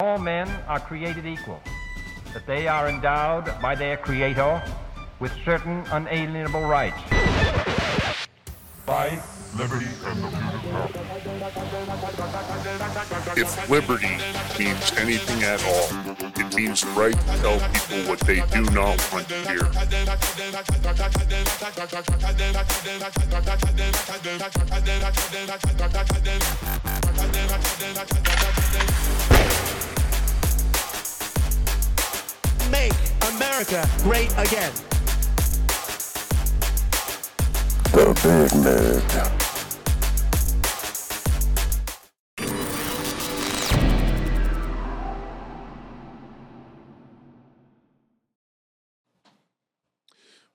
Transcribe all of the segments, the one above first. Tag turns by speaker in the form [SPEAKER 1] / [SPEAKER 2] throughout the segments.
[SPEAKER 1] All men are created equal, that they are endowed by their Creator with certain unalienable rights.
[SPEAKER 2] Life, liberty, and the beauty of power.
[SPEAKER 3] If liberty means anything at all, it means the right to tell people what they do not want to hear.
[SPEAKER 4] Make America great again.
[SPEAKER 3] The Big Mig.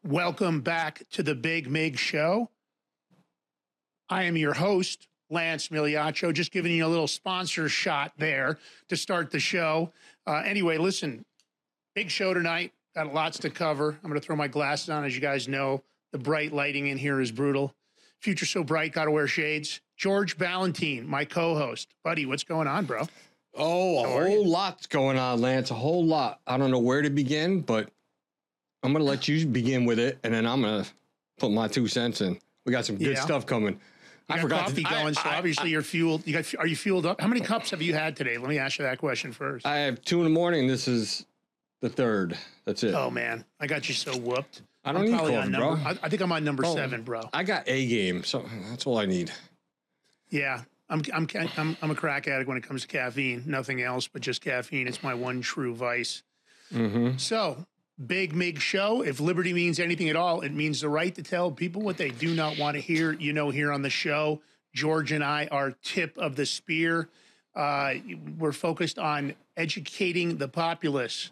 [SPEAKER 5] Welcome back to the Big Mig Show. I am your host, Lance Migliaccio, just giving you a little sponsor shot there to start the show. Uh, anyway, listen, big show tonight. Got lots to cover. I'm going to throw my glasses on. As you guys know, the bright lighting in here is brutal. Future so bright, got to wear shades. George Ballantyne, my co host. Buddy, what's going on, bro?
[SPEAKER 6] Oh, a
[SPEAKER 5] How
[SPEAKER 6] whole lot's going on, Lance. A whole lot. I don't know where to begin, but I'm gonna let you begin with it, and then I'm gonna put my two cents in. We got some good
[SPEAKER 5] Yeah.
[SPEAKER 6] stuff coming.
[SPEAKER 5] You
[SPEAKER 6] I forgot
[SPEAKER 5] coffee
[SPEAKER 6] to, I-
[SPEAKER 5] going, so
[SPEAKER 6] I-
[SPEAKER 5] obviously you're fueled. You got? Are you fueled up? How many cups have you had today? Let me ask you that question first.
[SPEAKER 6] I have two in the morning. This is the third. That's it.
[SPEAKER 5] oh man, I got you so whooped.
[SPEAKER 6] I don't
[SPEAKER 5] I'm
[SPEAKER 6] need coffee, bro.
[SPEAKER 5] number. I, I think I'm on number
[SPEAKER 6] Oh.
[SPEAKER 5] seven, bro.
[SPEAKER 6] I got a game, so that's all I need.
[SPEAKER 5] Yeah, I'm, I'm I'm I'm a crack addict when it comes to caffeine. Nothing else but just caffeine. It's my one true vice.
[SPEAKER 6] Mm-hmm.
[SPEAKER 5] So, Big Mig Show. If liberty means anything at all, it means the right to tell people what they do not want to hear. You know, here on the show, George and I are tip of the spear. Uh, we're focused on educating the populace,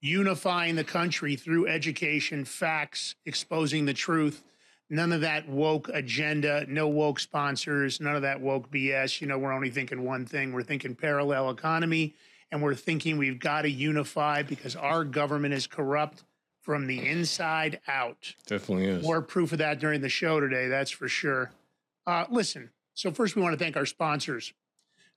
[SPEAKER 5] unifying the country through education, facts, exposing the truth. None of that woke agenda, no woke sponsors, none of that woke BS. You know, we're only thinking one thing. We're thinking parallel economy, and we're thinking we've got to unify because our government is corrupt from the inside out.
[SPEAKER 6] Definitely is.
[SPEAKER 5] More proof of that during the show today, that's for sure. Uh, listen, so first we want to thank our sponsors.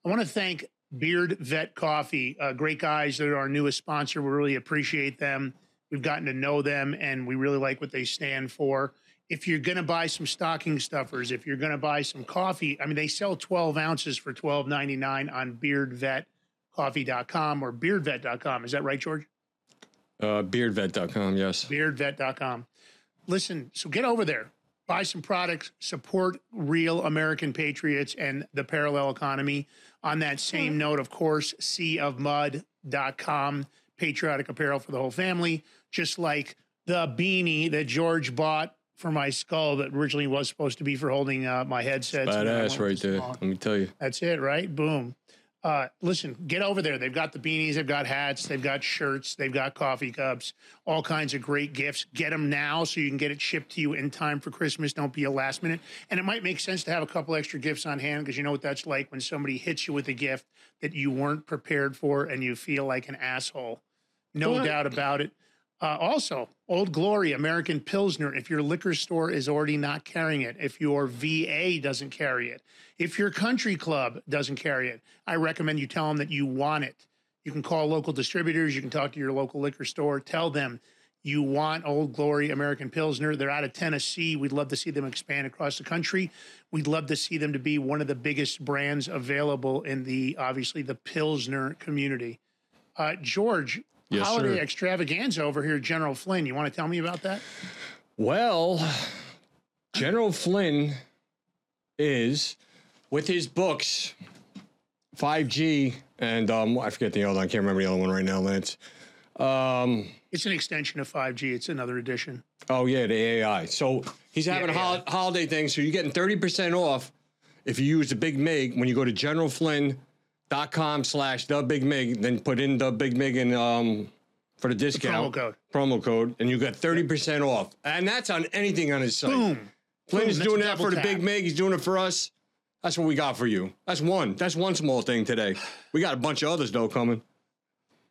[SPEAKER 5] I want to thank Beard Vet Coffee, uh, great guys. They're our newest sponsor. We really appreciate them. We've gotten to know them, and we really like what they stand for. If you're going to buy some stocking stuffers, if you're going to buy some coffee, I mean, they sell 12 ounces for $12.99 on beardvetcoffee.com or beardvet.com. Is that right, George?
[SPEAKER 6] Uh, beardvet.com, yes.
[SPEAKER 5] beardvet.com. Listen, so get over there, buy some products, support real American patriots and the parallel economy. On that same note, of course, seaofmud.com, patriotic apparel for the whole family, just like the beanie that George bought for my skull that originally was supposed to be for holding uh, my headset.
[SPEAKER 6] Badass right there.
[SPEAKER 5] small.
[SPEAKER 6] Let me tell you.
[SPEAKER 5] That's it, right? Boom. Uh, listen, get over there. They've got the beanies, they've got hats, they've got shirts, they've got coffee cups, all kinds of great gifts. Get them now so you can get it shipped to you in time for Christmas. Don't be a last minute. And it might make sense to have a couple extra gifts on hand because you know what that's like when somebody hits you with a gift that you weren't prepared for and you feel like an asshole. No
[SPEAKER 6] Well,
[SPEAKER 5] doubt about it. Uh, also, Old Glory American Pilsner. If your liquor store is already not carrying it, if your VA doesn't carry it, if your country club doesn't carry it, I recommend you tell them that you want it. You can call local distributors. You can talk to your local liquor store. Tell them you want Old Glory American Pilsner. They're out of Tennessee. We'd love to see them expand across the country. We'd love to see them to be one of the biggest brands available in the obviously the Pilsner community. Uh, George,
[SPEAKER 6] Yes,
[SPEAKER 5] holiday
[SPEAKER 6] sir.
[SPEAKER 5] extravaganza over here, General Flynn. You want to tell me about that?
[SPEAKER 6] Well, General Flynn is with his books, 5G, and um, I forget the other one. I can't remember the other one right now, Lance. Um,
[SPEAKER 5] It's an extension of 5G. It's another edition.
[SPEAKER 6] oh, yeah, the AI. So he's having a hol- holiday thing. So you're getting 30% off if you use the Big Mig when you go to generalflynn.com slash the Big Mig, then put in the Big Mig and um, for the discount.
[SPEAKER 5] promo code.
[SPEAKER 6] Promo code, and you get 30% off. And that's on anything on his site.
[SPEAKER 5] Boom.
[SPEAKER 6] Flynn
[SPEAKER 5] Boom,
[SPEAKER 6] is doing that for the. Big Mig. He's doing it for us. That's what we got for you. That's one. That's one small thing today. We got a bunch of others though coming.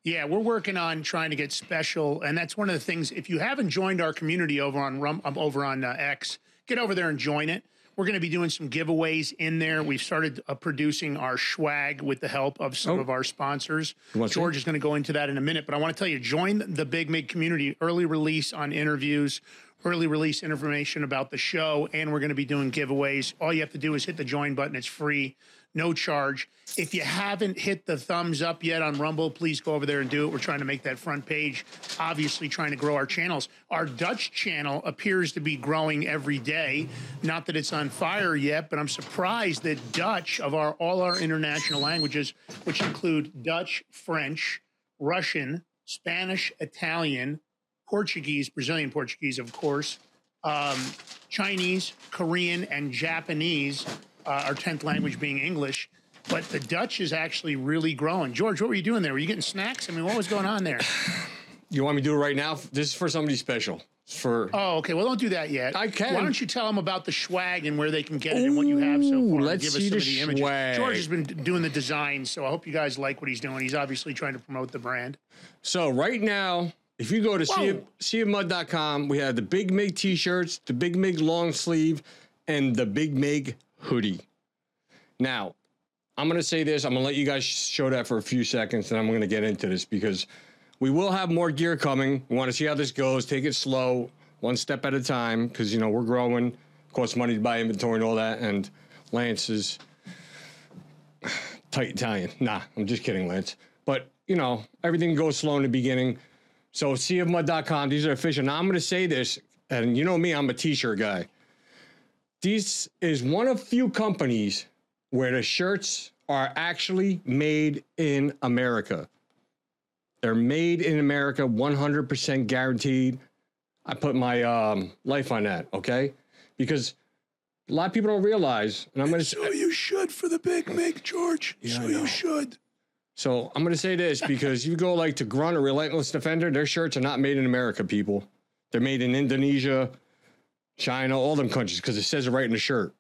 [SPEAKER 5] Yeah, we're working on trying to get special, and that's one of the things. If you haven't joined our community over on Rum, um, over on uh, X, get over there and join it. We're going to be doing some giveaways in there. We've started uh, producing our swag with the help of some
[SPEAKER 6] Oh.
[SPEAKER 5] of our sponsors. George is going to go into that in a minute, but I want to tell you join the Big Mig community, early release on interviews, early release information about the show, and we're going to be doing giveaways. All you have to do is hit the join button, it's free. No charge. If you haven't hit the thumbs up yet on Rumble, please go over there and do it. We're trying to make that front page, obviously trying to grow our channels. Our Dutch channel appears to be growing every day. Not that it's on fire yet, but I'm surprised that Dutch, of our all our international languages, which include Dutch, French, Russian, Spanish, Italian, Portuguese, Brazilian Portuguese, of course, um, Chinese, Korean, and Japanese, uh, our 10th language being English. But the Dutch is actually really growing. George, what were you doing there? Were you getting snacks? I mean, what was going on there?
[SPEAKER 6] You want me to do it right now? This is for somebody special. It's for
[SPEAKER 5] Oh, okay. Well, don't do that yet.
[SPEAKER 6] I can.
[SPEAKER 5] Why don't you tell them about the swag and where they can get it and what you have so far?
[SPEAKER 6] let's
[SPEAKER 5] give
[SPEAKER 6] see
[SPEAKER 5] us some
[SPEAKER 6] the
[SPEAKER 5] of the images.
[SPEAKER 6] swag.
[SPEAKER 5] George has been doing the design, so I hope you guys like what he's doing. He's obviously trying to promote the brand.
[SPEAKER 6] So right now, if you go to sea of, we have the Big Mig t-shirts, the Big Mig long sleeve, and the Big Mig hoodie. Now, I'm gonna say this. I'm gonna let you guys show that for a few seconds, and I'm gonna get into this because we will have more gear coming. We want to see how this goes. Take it slow, one step at a time, because you know we're growing. Costs money to buy inventory and all that. And Lance is tight Italian. Nah, I'm just kidding, Lance. But you know, everything goes slow in the beginning. So seaofmud.com, these are official. Now I'm gonna say this, and you know me, I'm a t-shirt guy. This is one of few companies where the shirts are actually made in America. They're made in America, 100% guaranteed. I put my um, life on that, okay? Because a lot of people don't realize, and I'm gonna say,
[SPEAKER 5] So you should for the Big Mig, George. so
[SPEAKER 6] I know.
[SPEAKER 5] you should.
[SPEAKER 6] So I'm going to say this because you go like to Grunt or Relentless Defender, their shirts are not made in America, people. They're made in Indonesia, China, all them countries because it says it right in the shirt.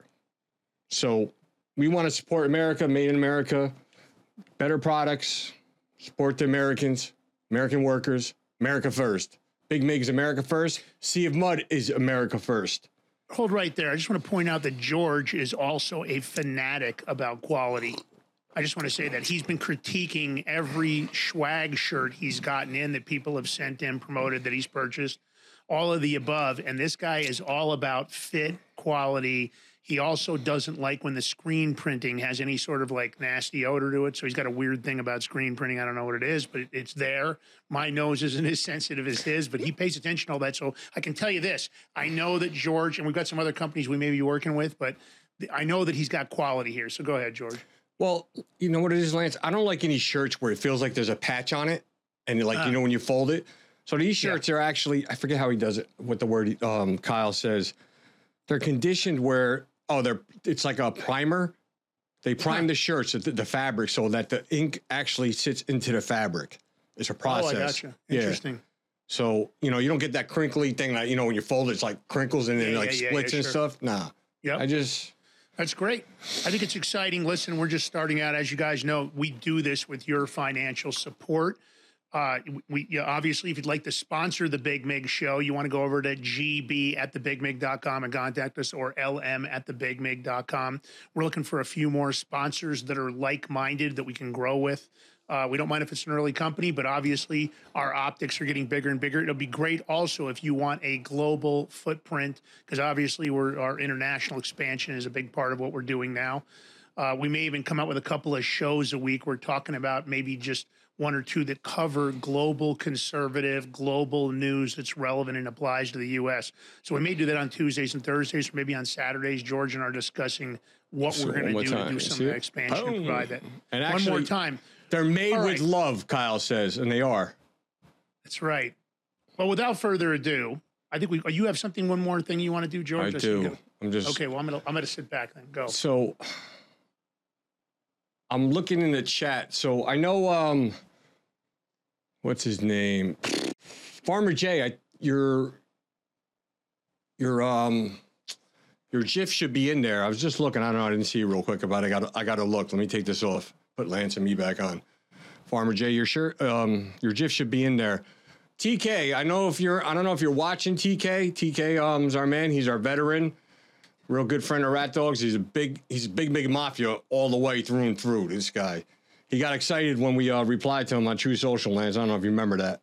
[SPEAKER 6] So we want to support America, made in America, better products, support the Americans, American workers, America first. Big Mig's America first. Sea of Mud is America first.
[SPEAKER 5] Hold right there. I just want to point out that George is also a fanatic about quality. I just want to say that he's been critiquing every swag shirt he's gotten in that people have sent in, promoted that he's purchased, all of the above. And this guy is all about fit, quality. He also doesn't like when the screen printing has any sort of like nasty odor to it. So he's got a weird thing about screen printing. I don't know what it is, but it's there. My nose isn't as sensitive as his, but he pays attention to all that. So I can tell you this I know that George, and we've got some other companies we may be working with, but I know that he's got quality here. So go ahead, George.
[SPEAKER 6] Well, you know what it is, Lance? I don't like any shirts where it feels like there's a patch on it, and like you uh. know when you fold it. So these shirts are actually I forget how he does it. What the word um, Kyle says, they're conditioned where oh they're it's like a primer. They prime the shirts, the, the fabric, so that the ink actually sits into the fabric. It's a process.
[SPEAKER 5] Oh, I gotcha.
[SPEAKER 6] Yeah.
[SPEAKER 5] Interesting.
[SPEAKER 6] So you know you don't get that crinkly thing that you know when you fold it, it's like crinkles and then
[SPEAKER 5] Yeah,
[SPEAKER 6] like
[SPEAKER 5] yeah, yeah,
[SPEAKER 6] splits
[SPEAKER 5] yeah,
[SPEAKER 6] and
[SPEAKER 5] sure.
[SPEAKER 6] stuff. Nah,
[SPEAKER 5] Yep.
[SPEAKER 6] I just
[SPEAKER 5] That's great. I think it's exciting. Listen, we're just starting out. As you guys know, we do this with your financial support. Uh, we obviously, if you'd like to sponsor the Big Mig show, you want to go over to gb at thebigmig.com and contact us or lm at thebigmig.com. We're looking for a few more sponsors that are like minded that we can grow with. Uh, we don't mind if it's an early company, but obviously our optics are getting bigger and bigger. It'll be great also if you want a global footprint, because obviously our international expansion is a big part of what we're doing now. Uh, we may even come out with a couple of shows a week. We're talking about maybe just one or two that cover global conservative, global news that's relevant and applies to the U.S. So we may do that on Tuesdays and Thursdays, or maybe on Saturdays. George and I are discussing what
[SPEAKER 6] So
[SPEAKER 5] we're going to do to do some
[SPEAKER 6] see
[SPEAKER 5] of the expansion and provide that.
[SPEAKER 6] And
[SPEAKER 5] one more time.
[SPEAKER 6] they're made
[SPEAKER 5] All
[SPEAKER 6] with
[SPEAKER 5] right.
[SPEAKER 6] love. Kyle says, and they are.
[SPEAKER 5] That's right. Well, without further ado, I think we. You have something. One more thing you want to do, George?
[SPEAKER 6] I do.
[SPEAKER 5] go.
[SPEAKER 6] I'm just
[SPEAKER 5] Okay. Well, I'm gonna I'm gonna sit back then. Go.
[SPEAKER 6] So I'm looking in the chat. So I know um what's his name? Farmer Jay, I your your um your GIF should be in there. I was just looking. I don't know. I didn't see it real quick about. I got I got to look. Let me take this off. Put Lance and me back on. Farmer Jay, your shirt, um, your GIF should be in there. TK, I know if you're, I don't know if you're watching TK. TK um, is our man. He's our veteran. real good friend of Rat Dogs. He's a big, he's a big, big mafia all the way through and through. This guy, he got excited when we uh, replied to him on Truth Social Lance. I don't know if you remember that.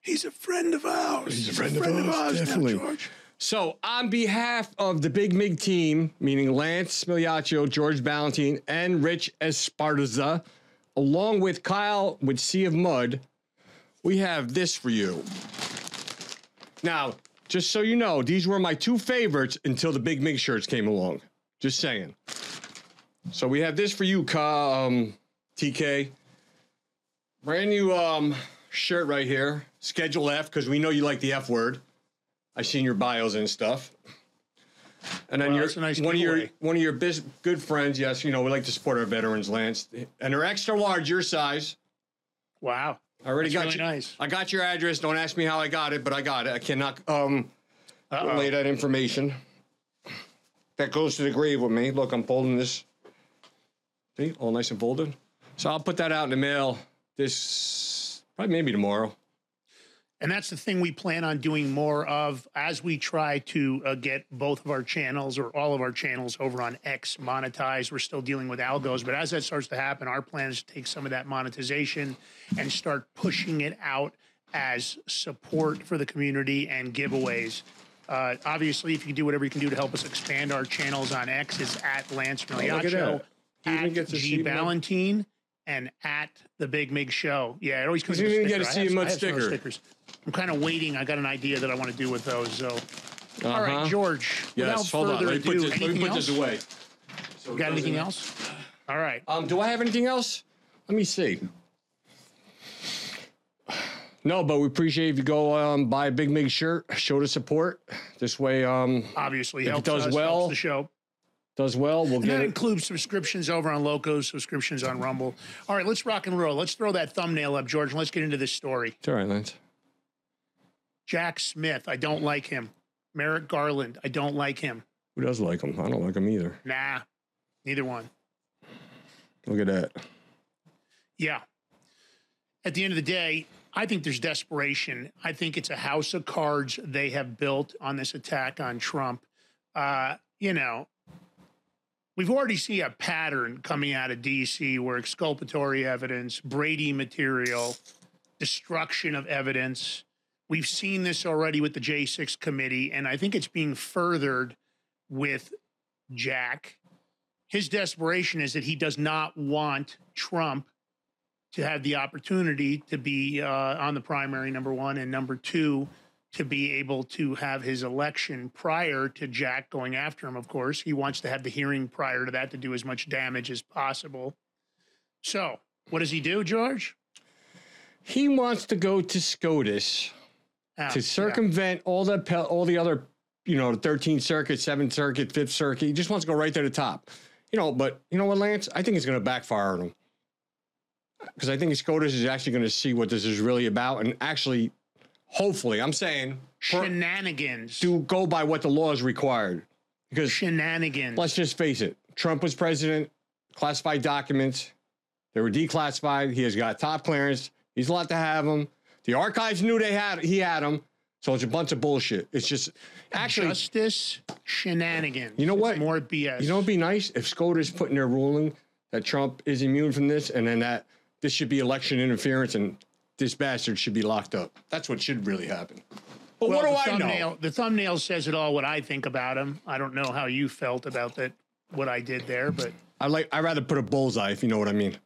[SPEAKER 5] He's a friend of ours.
[SPEAKER 6] He's a friend of ours,
[SPEAKER 5] now,
[SPEAKER 6] definitely.
[SPEAKER 5] George.
[SPEAKER 6] So, on behalf of the Big Mig team, meaning Lance Migliaccio, George Ballantine, and Rich Esparza, along with Kyle with Sea of Mud, we have this for you. Now, just so you know, these were my two favorites until the Big Mig shirts came along. Just saying. So we have this for you, Ka- um, TK. Brand new um, shirt right here. Schedule F, because we know you like the F word. I've seen your bios and stuff. And then
[SPEAKER 5] Well,
[SPEAKER 6] your
[SPEAKER 5] nice
[SPEAKER 6] one of your one of your bis- good friends. Yes, you know we like to support our veterans, Lance, and they're extra large, your size.
[SPEAKER 5] Wow.
[SPEAKER 6] I already
[SPEAKER 5] That's
[SPEAKER 6] got
[SPEAKER 5] really
[SPEAKER 6] you.
[SPEAKER 5] nice.
[SPEAKER 6] I got your address. Don't ask me how I got it, but I got it. I cannot um
[SPEAKER 5] Uh-oh.
[SPEAKER 6] relay that information. That goes to the grave with me. Look, I'm folding this. See, all nice and folded. So I'll put that out in the mail this probably maybe tomorrow.
[SPEAKER 5] And that's the thing we plan on doing more of as we try to uh, get both of our channels or all of our channels over on X monetized. We're still dealing with algos, but as that starts to happen, our plan is to take some of that monetization and start pushing it out as support for the community and giveaways. Uh, obviously, if you can do whatever you can do to help us expand our channels on X, it's at Lance
[SPEAKER 6] Oh, look at
[SPEAKER 5] Migliaccio,
[SPEAKER 6] that. You even
[SPEAKER 5] at G Ballantine, and at the Big Mig Show. Yeah, it always comes
[SPEAKER 6] You didn't even get to
[SPEAKER 5] I
[SPEAKER 6] see
[SPEAKER 5] have-
[SPEAKER 6] him
[SPEAKER 5] I
[SPEAKER 6] on
[SPEAKER 5] have some of those
[SPEAKER 6] sticker.
[SPEAKER 5] stickers. I'm kind of waiting. I got an idea that I want to do with those. So, all
[SPEAKER 6] Uh-huh.
[SPEAKER 5] right, George.
[SPEAKER 6] Yes,
[SPEAKER 5] without
[SPEAKER 6] hold on.
[SPEAKER 5] further
[SPEAKER 6] Let me put
[SPEAKER 5] ado,
[SPEAKER 6] this, let me put this away. So it
[SPEAKER 5] Got anything
[SPEAKER 6] doesn't-
[SPEAKER 5] else? All right.
[SPEAKER 6] Um, do I have anything else? Let me see. No, but we appreciate if you go um, buy a Big Mig shirt, show the support. This way, um,
[SPEAKER 5] Obviously,
[SPEAKER 6] If it
[SPEAKER 5] helps
[SPEAKER 6] does
[SPEAKER 5] us,
[SPEAKER 6] well,
[SPEAKER 5] helps the show.
[SPEAKER 6] Does well. We'll
[SPEAKER 5] And
[SPEAKER 6] get
[SPEAKER 5] that
[SPEAKER 6] it.
[SPEAKER 5] includes subscriptions over on Locals, subscriptions on Rumble. All right, let's rock and roll. Let's throw that thumbnail up, George, and let's get into this story.
[SPEAKER 6] It's all right, Lance.
[SPEAKER 5] Jack Smith, I don't like him. Merrick Garland, I don't like him.
[SPEAKER 6] Who does like him? I don't like him either.
[SPEAKER 5] Nah, neither one.
[SPEAKER 6] Look at that.
[SPEAKER 5] Yeah. At the end of the day, I think there's desperation. I think it's a house of cards they have built on this attack on Trump. Uh, you know, we've already seen a pattern coming out of DC where exculpatory evidence, Brady material, destruction of evidence. We've seen this already with the J6 committee, and I think it's being furthered with Jack. His desperation is that he does not want Trump to have the opportunity to be uh, on the primary, number one, and number two, to be able to have his election prior to Jack going after him, of course. He wants to have the hearing prior to that to do as much damage as possible. So, what does he do, George?
[SPEAKER 6] He wants to go to SCOTUS
[SPEAKER 5] Ah,
[SPEAKER 6] to
[SPEAKER 5] yeah.
[SPEAKER 6] circumvent all the pe- all the other, you know, 13th Circuit, 7th Circuit, 5th Circuit. He just wants to go right there to the top. You know, but you know what, Lance? I think it's going to backfire on him. Because I think SCOTUS is actually going to see what this is really about and actually, hopefully, I'm saying, per-
[SPEAKER 5] Shenanigans.
[SPEAKER 6] do go by what the law is required. Because
[SPEAKER 5] Shenanigans.
[SPEAKER 6] let's just face it, Trump was president, classified documents, they were declassified. He has got top clearance. He's allowed to have them. The archives knew they had he had them. So it's a bunch of bullshit. It's just actually,
[SPEAKER 5] Justice shenanigans.
[SPEAKER 6] You know
[SPEAKER 5] It's
[SPEAKER 6] what?
[SPEAKER 5] more BS.
[SPEAKER 6] you know, it'd be nice if SCOTUS put in their ruling that Trump is immune from this, and then that this should be election interference, and this bastard should be locked up. That's what should really happen. But
[SPEAKER 5] Well,
[SPEAKER 6] what do I
[SPEAKER 5] thumbnail,
[SPEAKER 6] know?
[SPEAKER 5] The thumbnail says it all. What I think about him. I don't know how you felt about that. What I did there, but
[SPEAKER 6] I like. I rather put a bullseye, if you know what I mean.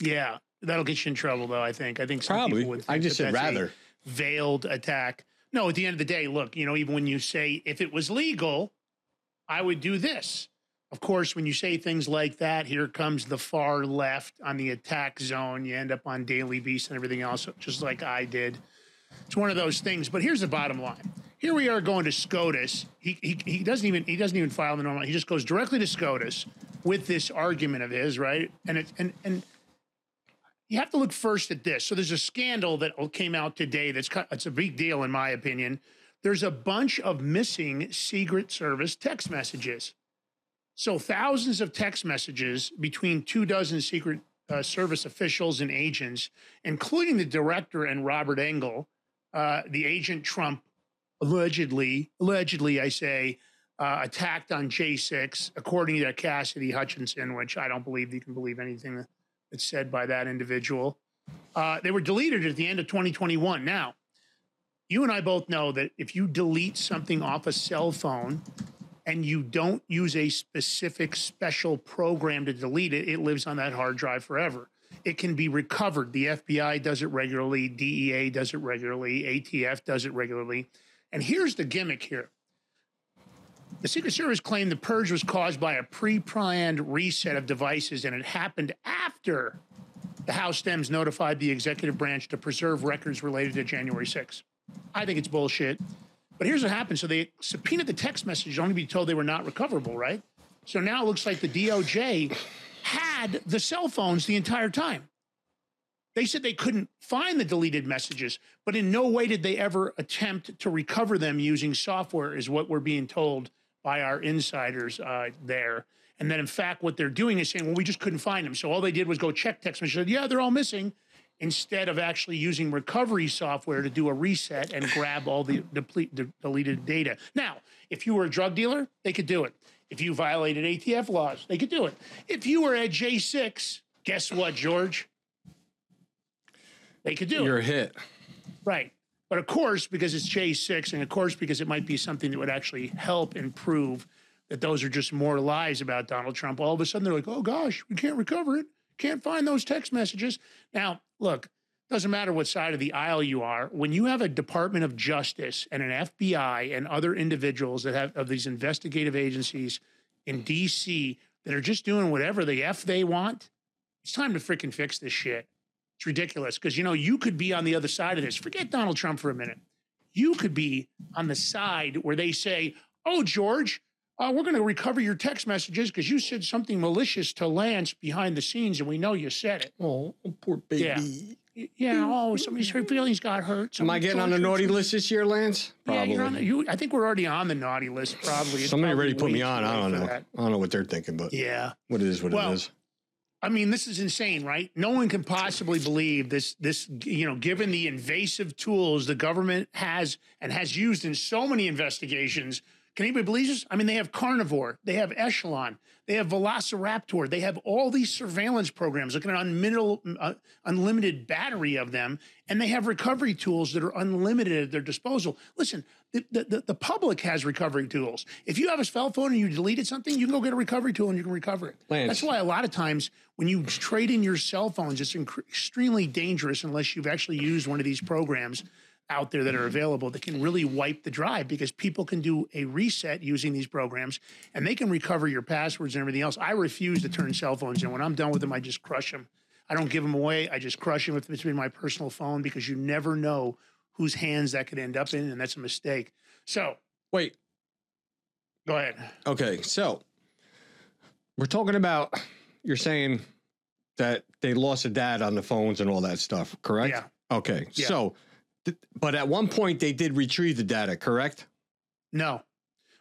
[SPEAKER 5] yeah, that'll get you in trouble, though. I think. I think some
[SPEAKER 6] Probably.
[SPEAKER 5] people would.
[SPEAKER 6] I just said rather.
[SPEAKER 5] veiled attack. No, at the end of the day, look. You know, even when you say if it was legal, I would do this. Of course, when you say things like that, here comes the far left on the attack zone. You end up on Daily Beast and everything else, just like I did. It's one of those things. But here's the bottom line. Here we are going to SCOTUS. He, he, he doesn't even he doesn't even file the normal. He just goes directly to SCOTUS with this argument of his, right? And it and and you have to look first at this. So there's a scandal that came out today. That's it's a big deal in my opinion. There's a bunch of missing Secret Service text messages. So thousands of text messages between two dozen Secret uh, Service officials and agents, including the director and Robert Engel, uh, the agent Trump allegedly, allegedly, I say, uh, attacked on J6, according to Cassidy Hutchinson, which I don't believe you can believe anything that's said by that individual. Uh, they were deleted at the end of 2021. Now, you and I both know that if you delete something off a cell phone and you don't use a specific special program to delete it, it lives on that hard drive forever. It can be recovered. The FBI does it regularly, DEA does it regularly, ATF does it regularly. And here's the gimmick here the Secret Service claimed the purge was caused by a pre planned reset of devices, and it happened after the House Dems notified the executive branch to preserve records related to January 6th. I think it's bullshit. But here's what happened. So they subpoenaed the text messages only to be told they were not recoverable, right? So now it looks like the DOJ had the cell phones the entire time. They said they couldn't find the deleted messages, but in no way did they ever attempt to recover them using software, is what we're being told by our insiders uh, there. And then, in fact, what they're doing is saying, well, we just couldn't find them. So all they did was go check text messages. Yeah, they're all missing instead of actually using recovery software to do a reset and grab all the deplete, de- deleted data. Now, if you were a drug dealer, they could do it. If you violated ATF laws, they could do it. If you were at J6, guess what, George? They could do it.
[SPEAKER 6] You're
[SPEAKER 5] it.
[SPEAKER 6] a hit.
[SPEAKER 5] Right. But of course, because it's J6, and of course, because it might be something that would actually help improve that those are just more lies about Donald Trump, all of a sudden they're like, oh gosh, we can't recover it. Can't find those text messages. Now, look, doesn't matter what side of the aisle you are. When you have a Department of Justice and an FBI and other individuals that have of these investigative agencies in DC that are just doing whatever the F they want, it's time to freaking fix this shit. It's ridiculous because you know you could be on the other side of this. Forget Donald Trump for a minute. You could be on the side where they say, "Oh, George, uh, we're going to recover your text messages because you said something malicious to Lance behind the scenes, and we know you said it."
[SPEAKER 6] Oh, poor baby.
[SPEAKER 5] Yeah. Yeah. Oh, somebody's her feelings got hurt.
[SPEAKER 6] Am I
[SPEAKER 5] Somebody
[SPEAKER 6] getting on the
[SPEAKER 5] tortured
[SPEAKER 6] naughty
[SPEAKER 5] some-
[SPEAKER 6] list this year, Lance?
[SPEAKER 5] Yeah, you're on the, you, I think we're already on the naughty list. Probably. It's
[SPEAKER 6] Somebody
[SPEAKER 5] probably
[SPEAKER 6] already put me
[SPEAKER 5] too
[SPEAKER 6] on. I
[SPEAKER 5] late
[SPEAKER 6] don't
[SPEAKER 5] for
[SPEAKER 6] know.
[SPEAKER 5] that.
[SPEAKER 6] I don't know what they're thinking, but
[SPEAKER 5] Yeah.
[SPEAKER 6] what it is, what
[SPEAKER 5] Well,
[SPEAKER 6] it is.
[SPEAKER 5] I mean, this is insane, right? No one can possibly believe this. This, you know, given the invasive tools the government has and has used in so many investigations, can anybody believe this? I mean, they have Carnivore, they have Echelon, they have Velociraptor, they have all these surveillance programs, looking at unlimited, uh, unlimited battery of them, and they have recovery tools that are unlimited at their disposal. Listen, the, the, the, public has recovery tools. If you have a cell phone and you deleted something, you can go get a recovery tool and you can recover it.
[SPEAKER 6] Lance.
[SPEAKER 5] That's why a lot of times when you trade in your cell phones, it's extremely dangerous unless you've actually used one of these programs out there that are mm-hmm. available that can really wipe the drive because people can do a reset using these programs and they can recover your passwords and everything else. I refuse to turn mm-hmm. cell phones in. When I'm done with them, I just crush them. I don't give them away. I just crush them if it's been my personal phone because you never know whose hands that could end up in, and that's a mistake. So
[SPEAKER 6] Wait.
[SPEAKER 5] go ahead.
[SPEAKER 6] Okay. So we're talking about, you're saying that they lost a dad on the phones and all that stuff, correct?
[SPEAKER 5] Yeah.
[SPEAKER 6] Okay.
[SPEAKER 5] Yeah.
[SPEAKER 6] So, but at one point they did retrieve the data, correct?
[SPEAKER 5] No.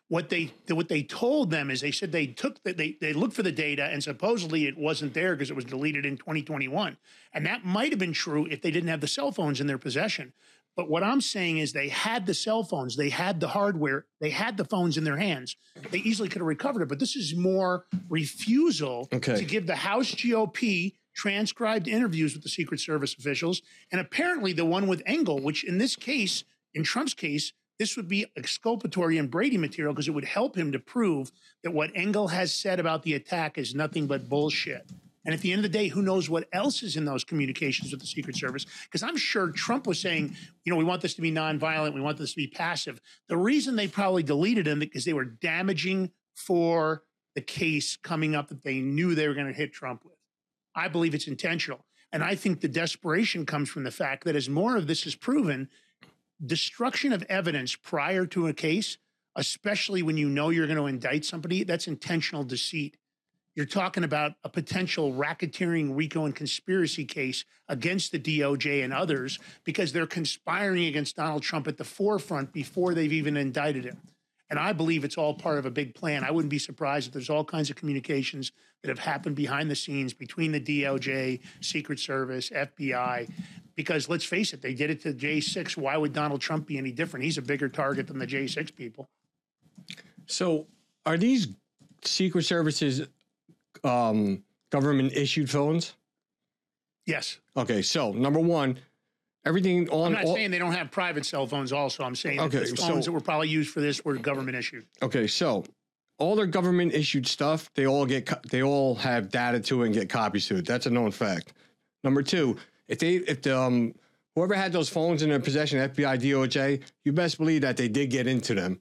[SPEAKER 5] What they what they told them is they said they took the, they they looked for the data and supposedly it wasn't there because it was deleted in 2021. And that might have been true if they didn't have the cell phones in their possession. But what I'm saying is they had the cell phones, they had the hardware, they had the phones in their hands. They easily could have recovered it. But this is more refusal
[SPEAKER 6] Okay.
[SPEAKER 5] to give the House GOP transcribed interviews with the Secret Service officials, and apparently the one with Engel, which in this case, in Trump's case, this would be exculpatory and Brady material because it would help him to prove that what Engel has said about the attack is nothing but bullshit. And at the end of the day, who knows what else is in those communications with the Secret Service? Because I'm sure Trump was saying, you know, we want this to be nonviolent, we want this to be passive. The reason they probably deleted him is they were damaging for the case coming up that they knew they were going to hit Trump with. I believe it's intentional. And I think the desperation comes from the fact that as more of this is proven, destruction of evidence prior to a case, especially when you know you're going to indict somebody, that's intentional deceit. You're talking about a potential racketeering, RICO, and conspiracy case against the DOJ and others because they're conspiring against Donald Trump at the forefront before they've even indicted him. And I believe it's all part of a big plan. I wouldn't be surprised if there's all kinds of communications that have happened behind the scenes between the DOJ, Secret Service, FBI. Because let's face it, they did it to J6. Why would Donald Trump be any different? He's a bigger target than the J6 people.
[SPEAKER 6] So, are these Secret Services um, government issued phones?
[SPEAKER 5] Yes.
[SPEAKER 6] Okay, so number one, everything on.
[SPEAKER 5] I'm not
[SPEAKER 6] all-
[SPEAKER 5] saying they don't have private cell phones. Also, I'm saying
[SPEAKER 6] Okay,
[SPEAKER 5] that the
[SPEAKER 6] so-
[SPEAKER 5] phones that were probably used for this were government issued.
[SPEAKER 6] Okay, so all their government issued stuff, they all get they all have data to it and get copies to it. That's a known fact. Number two, if they if the um whoever had those phones in their possession, FBI, DOJ, you best believe that they did get into them,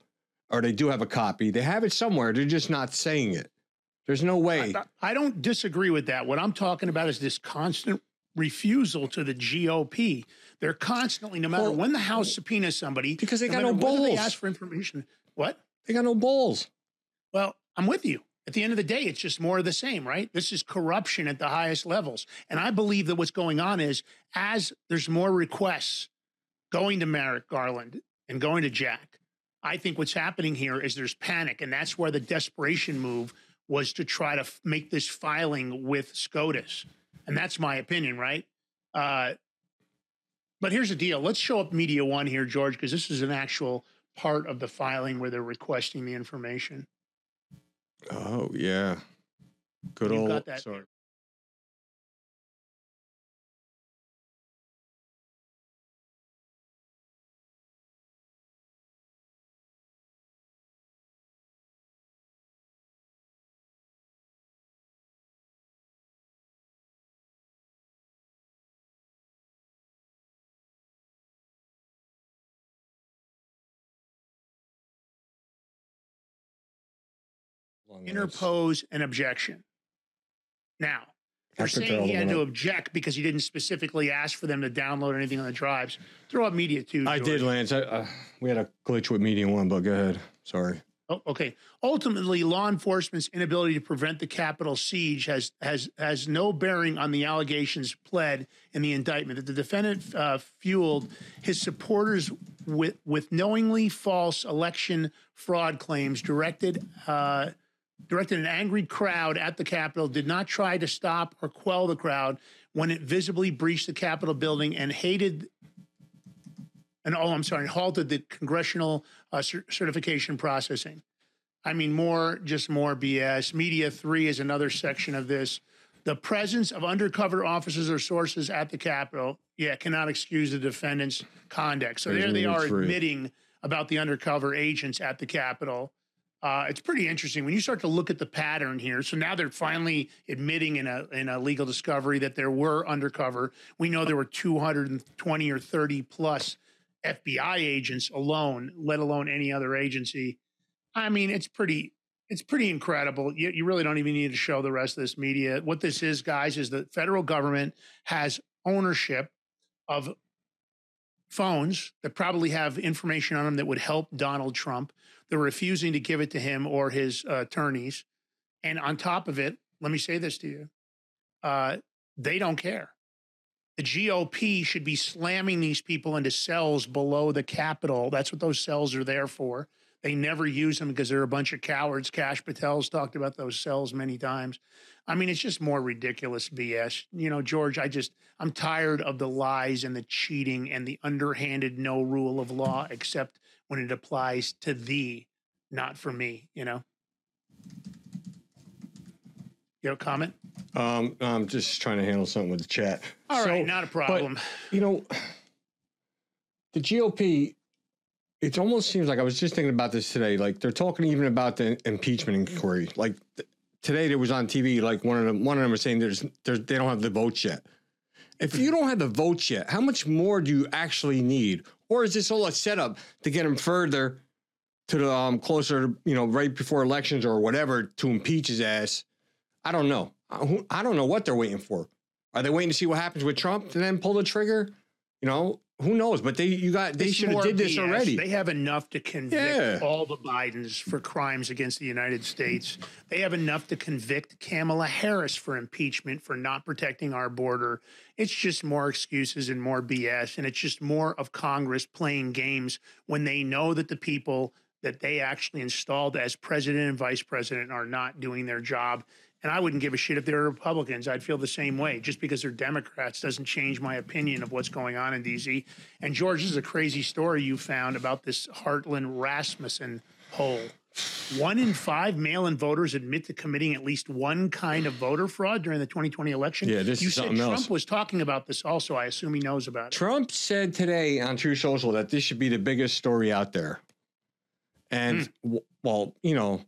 [SPEAKER 6] or they do have a copy. They have it somewhere. They're just not saying it. There's no way.
[SPEAKER 5] I don't disagree with that. What I'm talking about is this constant refusal to the GOP. They're constantly, no matter
[SPEAKER 6] Well,
[SPEAKER 5] when the House subpoenas somebody,
[SPEAKER 6] because they got no
[SPEAKER 5] balls. They ask for information. What?
[SPEAKER 6] They got no balls.
[SPEAKER 5] Well, I'm with you. At the end of the day, it's just more of the same, right? This is corruption at the highest levels. And I believe that what's going on is as there's more requests going to Merrick Garland and going to Jack, I think what's happening here is there's panic. And that's where the desperation move was to try to make this filing with SCOTUS. And that's my opinion, right? Uh, but here's the deal. Let's show up Media One here, George, because this is an actual part of the filing where they're requesting the information.
[SPEAKER 6] Oh yeah, good
[SPEAKER 5] You've
[SPEAKER 6] old.
[SPEAKER 5] got that.
[SPEAKER 6] Sorry. Long legs.
[SPEAKER 5] interpose an objection. Now, you're
[SPEAKER 6] they're
[SPEAKER 5] saying he had to
[SPEAKER 6] about.
[SPEAKER 5] object because he didn't specifically ask for them to download anything on the drives. Throw up media too.
[SPEAKER 6] I did, Lance. I, uh, we had a glitch with media One, but go ahead. Sorry.
[SPEAKER 5] Oh, okay. Ultimately, law enforcement's inability to prevent the Capitol siege has has has no bearing on the allegations pled in the indictment. That the defendant uh, fueled his supporters with with knowingly false election fraud claims directed. Uh, directed an angry crowd at the Capitol, did not try to stop or quell the crowd when it visibly breached the Capitol building and hated and oh, I'm sorry, halted the congressional uh, cer- certification processing. I mean, more, just more BS. Media three is another section of this. The presence of undercover officers or sources at the Capitol, yeah, cannot excuse the defendant's conduct. So
[SPEAKER 6] There's
[SPEAKER 5] there they are admitting about the undercover agents at the Capitol. Uh, it's pretty interesting when you start to look at the pattern here. So now they're finally admitting in a in a legal discovery that there were undercover. We know there were 220 or 30 plus FBI agents alone, let alone any other agency. I mean, it's pretty it's pretty incredible. You, you really don't even need to show the rest of this media. What this is, guys, is the federal government has ownership of phones that probably have information on them that would help Donald Trump. They're refusing to give it to him or his uh, attorneys. And on top of it, let me say this to you uh, they don't care. The GOP should be slamming these people into cells below the Capitol. That's what those cells are there for. They never use them because they're a bunch of cowards. Kash Patel's talked about those cells many times. I mean, it's just more ridiculous BS. You know, George, I just, I'm tired of the lies and the cheating and the underhanded no rule of law, except when it applies to thee, not for me, you know? You have a comment?
[SPEAKER 6] Um, I'm just trying to handle something with the chat.
[SPEAKER 5] All right,
[SPEAKER 6] So,
[SPEAKER 5] not a
[SPEAKER 6] but,
[SPEAKER 5] problem.
[SPEAKER 6] you know, the GOP. It almost seems like I was just thinking about this today. Like they're talking even about the impeachment inquiry. Like th- today, there was on TV. Like one of them, one of them was saying there's, there's they don't have the votes yet. If you don't have the votes yet, how much more do you actually need? Or is this all a setup to get him further to the um, closer, you know, right before elections or whatever to impeach his ass? I don't know. I, don't know what they're waiting for. Are they waiting to see what happens with Trump and then pull the trigger? You know, who knows? But they, you got, they should have did this
[SPEAKER 5] BS.
[SPEAKER 6] already.
[SPEAKER 5] They have enough to convict
[SPEAKER 6] Yeah.
[SPEAKER 5] all the Bidens for crimes against the United States. They have enough to convict Kamala Harris for impeachment for not protecting our border. It's just more excuses and more BS. And it's just more of Congress playing games when they know that the people that they actually installed as president and vice president are not doing their job. And I wouldn't give a shit if they're Republicans. I'd feel the same way. Just because they're Democrats doesn't change my opinion of what's going on in DC. And George, this is a crazy story you found about this Heartland Rasmussen poll. One in five mail-in voters admit to committing at least one kind of voter fraud during the 2020 election.
[SPEAKER 6] Yeah, this
[SPEAKER 5] you
[SPEAKER 6] is
[SPEAKER 5] said
[SPEAKER 6] something
[SPEAKER 5] Trump
[SPEAKER 6] else.
[SPEAKER 5] was talking about this also. I assume he knows about it.
[SPEAKER 6] Trump said today on Truth Social that this should be the biggest story out there. And
[SPEAKER 5] hmm.
[SPEAKER 6] w- well, you know,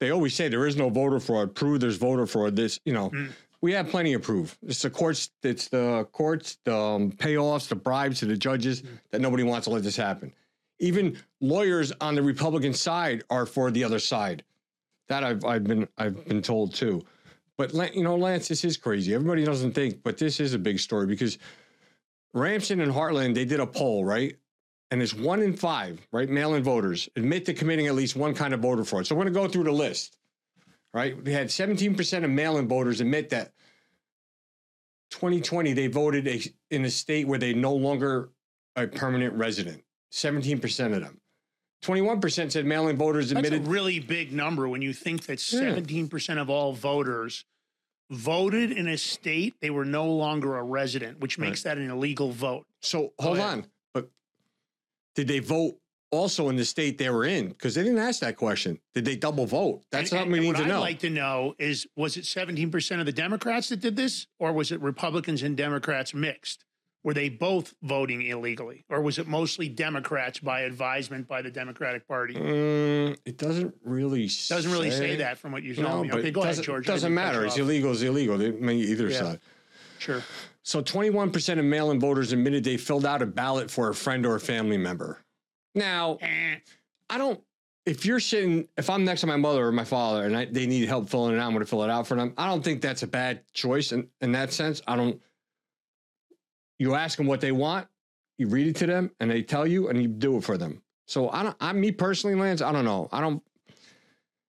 [SPEAKER 6] they always say there is no voter fraud. Prove there's voter fraud. This, you know,
[SPEAKER 5] Hmm.
[SPEAKER 6] we have plenty of proof. It's the courts. It's the courts, the um, payoffs, the bribes to the judges
[SPEAKER 5] Hmm.
[SPEAKER 6] that nobody wants to let this happen. Even lawyers on the Republican side are for the other side. That I've I've been I've been told too. But you know, Lance, this is crazy. Everybody doesn't think, but this is a big story because Ramsden and Heartland, they did a poll, right? And it's one in five, right? Mail-in voters admit to committing at least one kind of voter fraud. So we're going to go through the list, right? We had 17% of mail-in voters admit that 2020 they voted a, in a state where they no longer a permanent resident. 17% of them. 21% said mail-in voters
[SPEAKER 5] That's a
[SPEAKER 6] admitted.
[SPEAKER 5] really big number when you think that
[SPEAKER 6] Yeah.
[SPEAKER 5] 17% of all voters voted in a state they were no longer a resident, which makes that an illegal vote.
[SPEAKER 6] so hold on, did they vote also in the state they were in? Because they didn't ask that question. Did they double vote? That's
[SPEAKER 5] And-
[SPEAKER 6] something we
[SPEAKER 5] and
[SPEAKER 6] need
[SPEAKER 5] what
[SPEAKER 6] to know.
[SPEAKER 5] I'd like to know is was it 17% of the Democrats that did this, or was it Republicans and Democrats mixed? Were they both voting illegally, or was it mostly Democrats by advisement by the Democratic Party?
[SPEAKER 6] Mm, it doesn't really
[SPEAKER 5] Doesn't really say that from what you told
[SPEAKER 6] No,
[SPEAKER 5] me.
[SPEAKER 6] but
[SPEAKER 5] Okay, go
[SPEAKER 6] it
[SPEAKER 5] ahead,
[SPEAKER 6] doesn't,
[SPEAKER 5] George.
[SPEAKER 6] Doesn't matter. It's
[SPEAKER 5] off.
[SPEAKER 6] illegal. It's illegal. They mean either
[SPEAKER 5] Yeah.
[SPEAKER 6] side.
[SPEAKER 5] Sure.
[SPEAKER 6] So 21% of mail-in voters admitted they filled out a ballot for a friend or a family member. Now,
[SPEAKER 5] Eh.
[SPEAKER 6] I don't. If you're sitting, if I'm next to my mother or my father and I, they need help filling it out, I'm going to fill it out for them. I don't think that's a bad choice in, in that sense. I don't. You ask them what they want, you read it to them, and they tell you, and you do it for them. So I don't. I me personally, Lance, I don't know. I don't.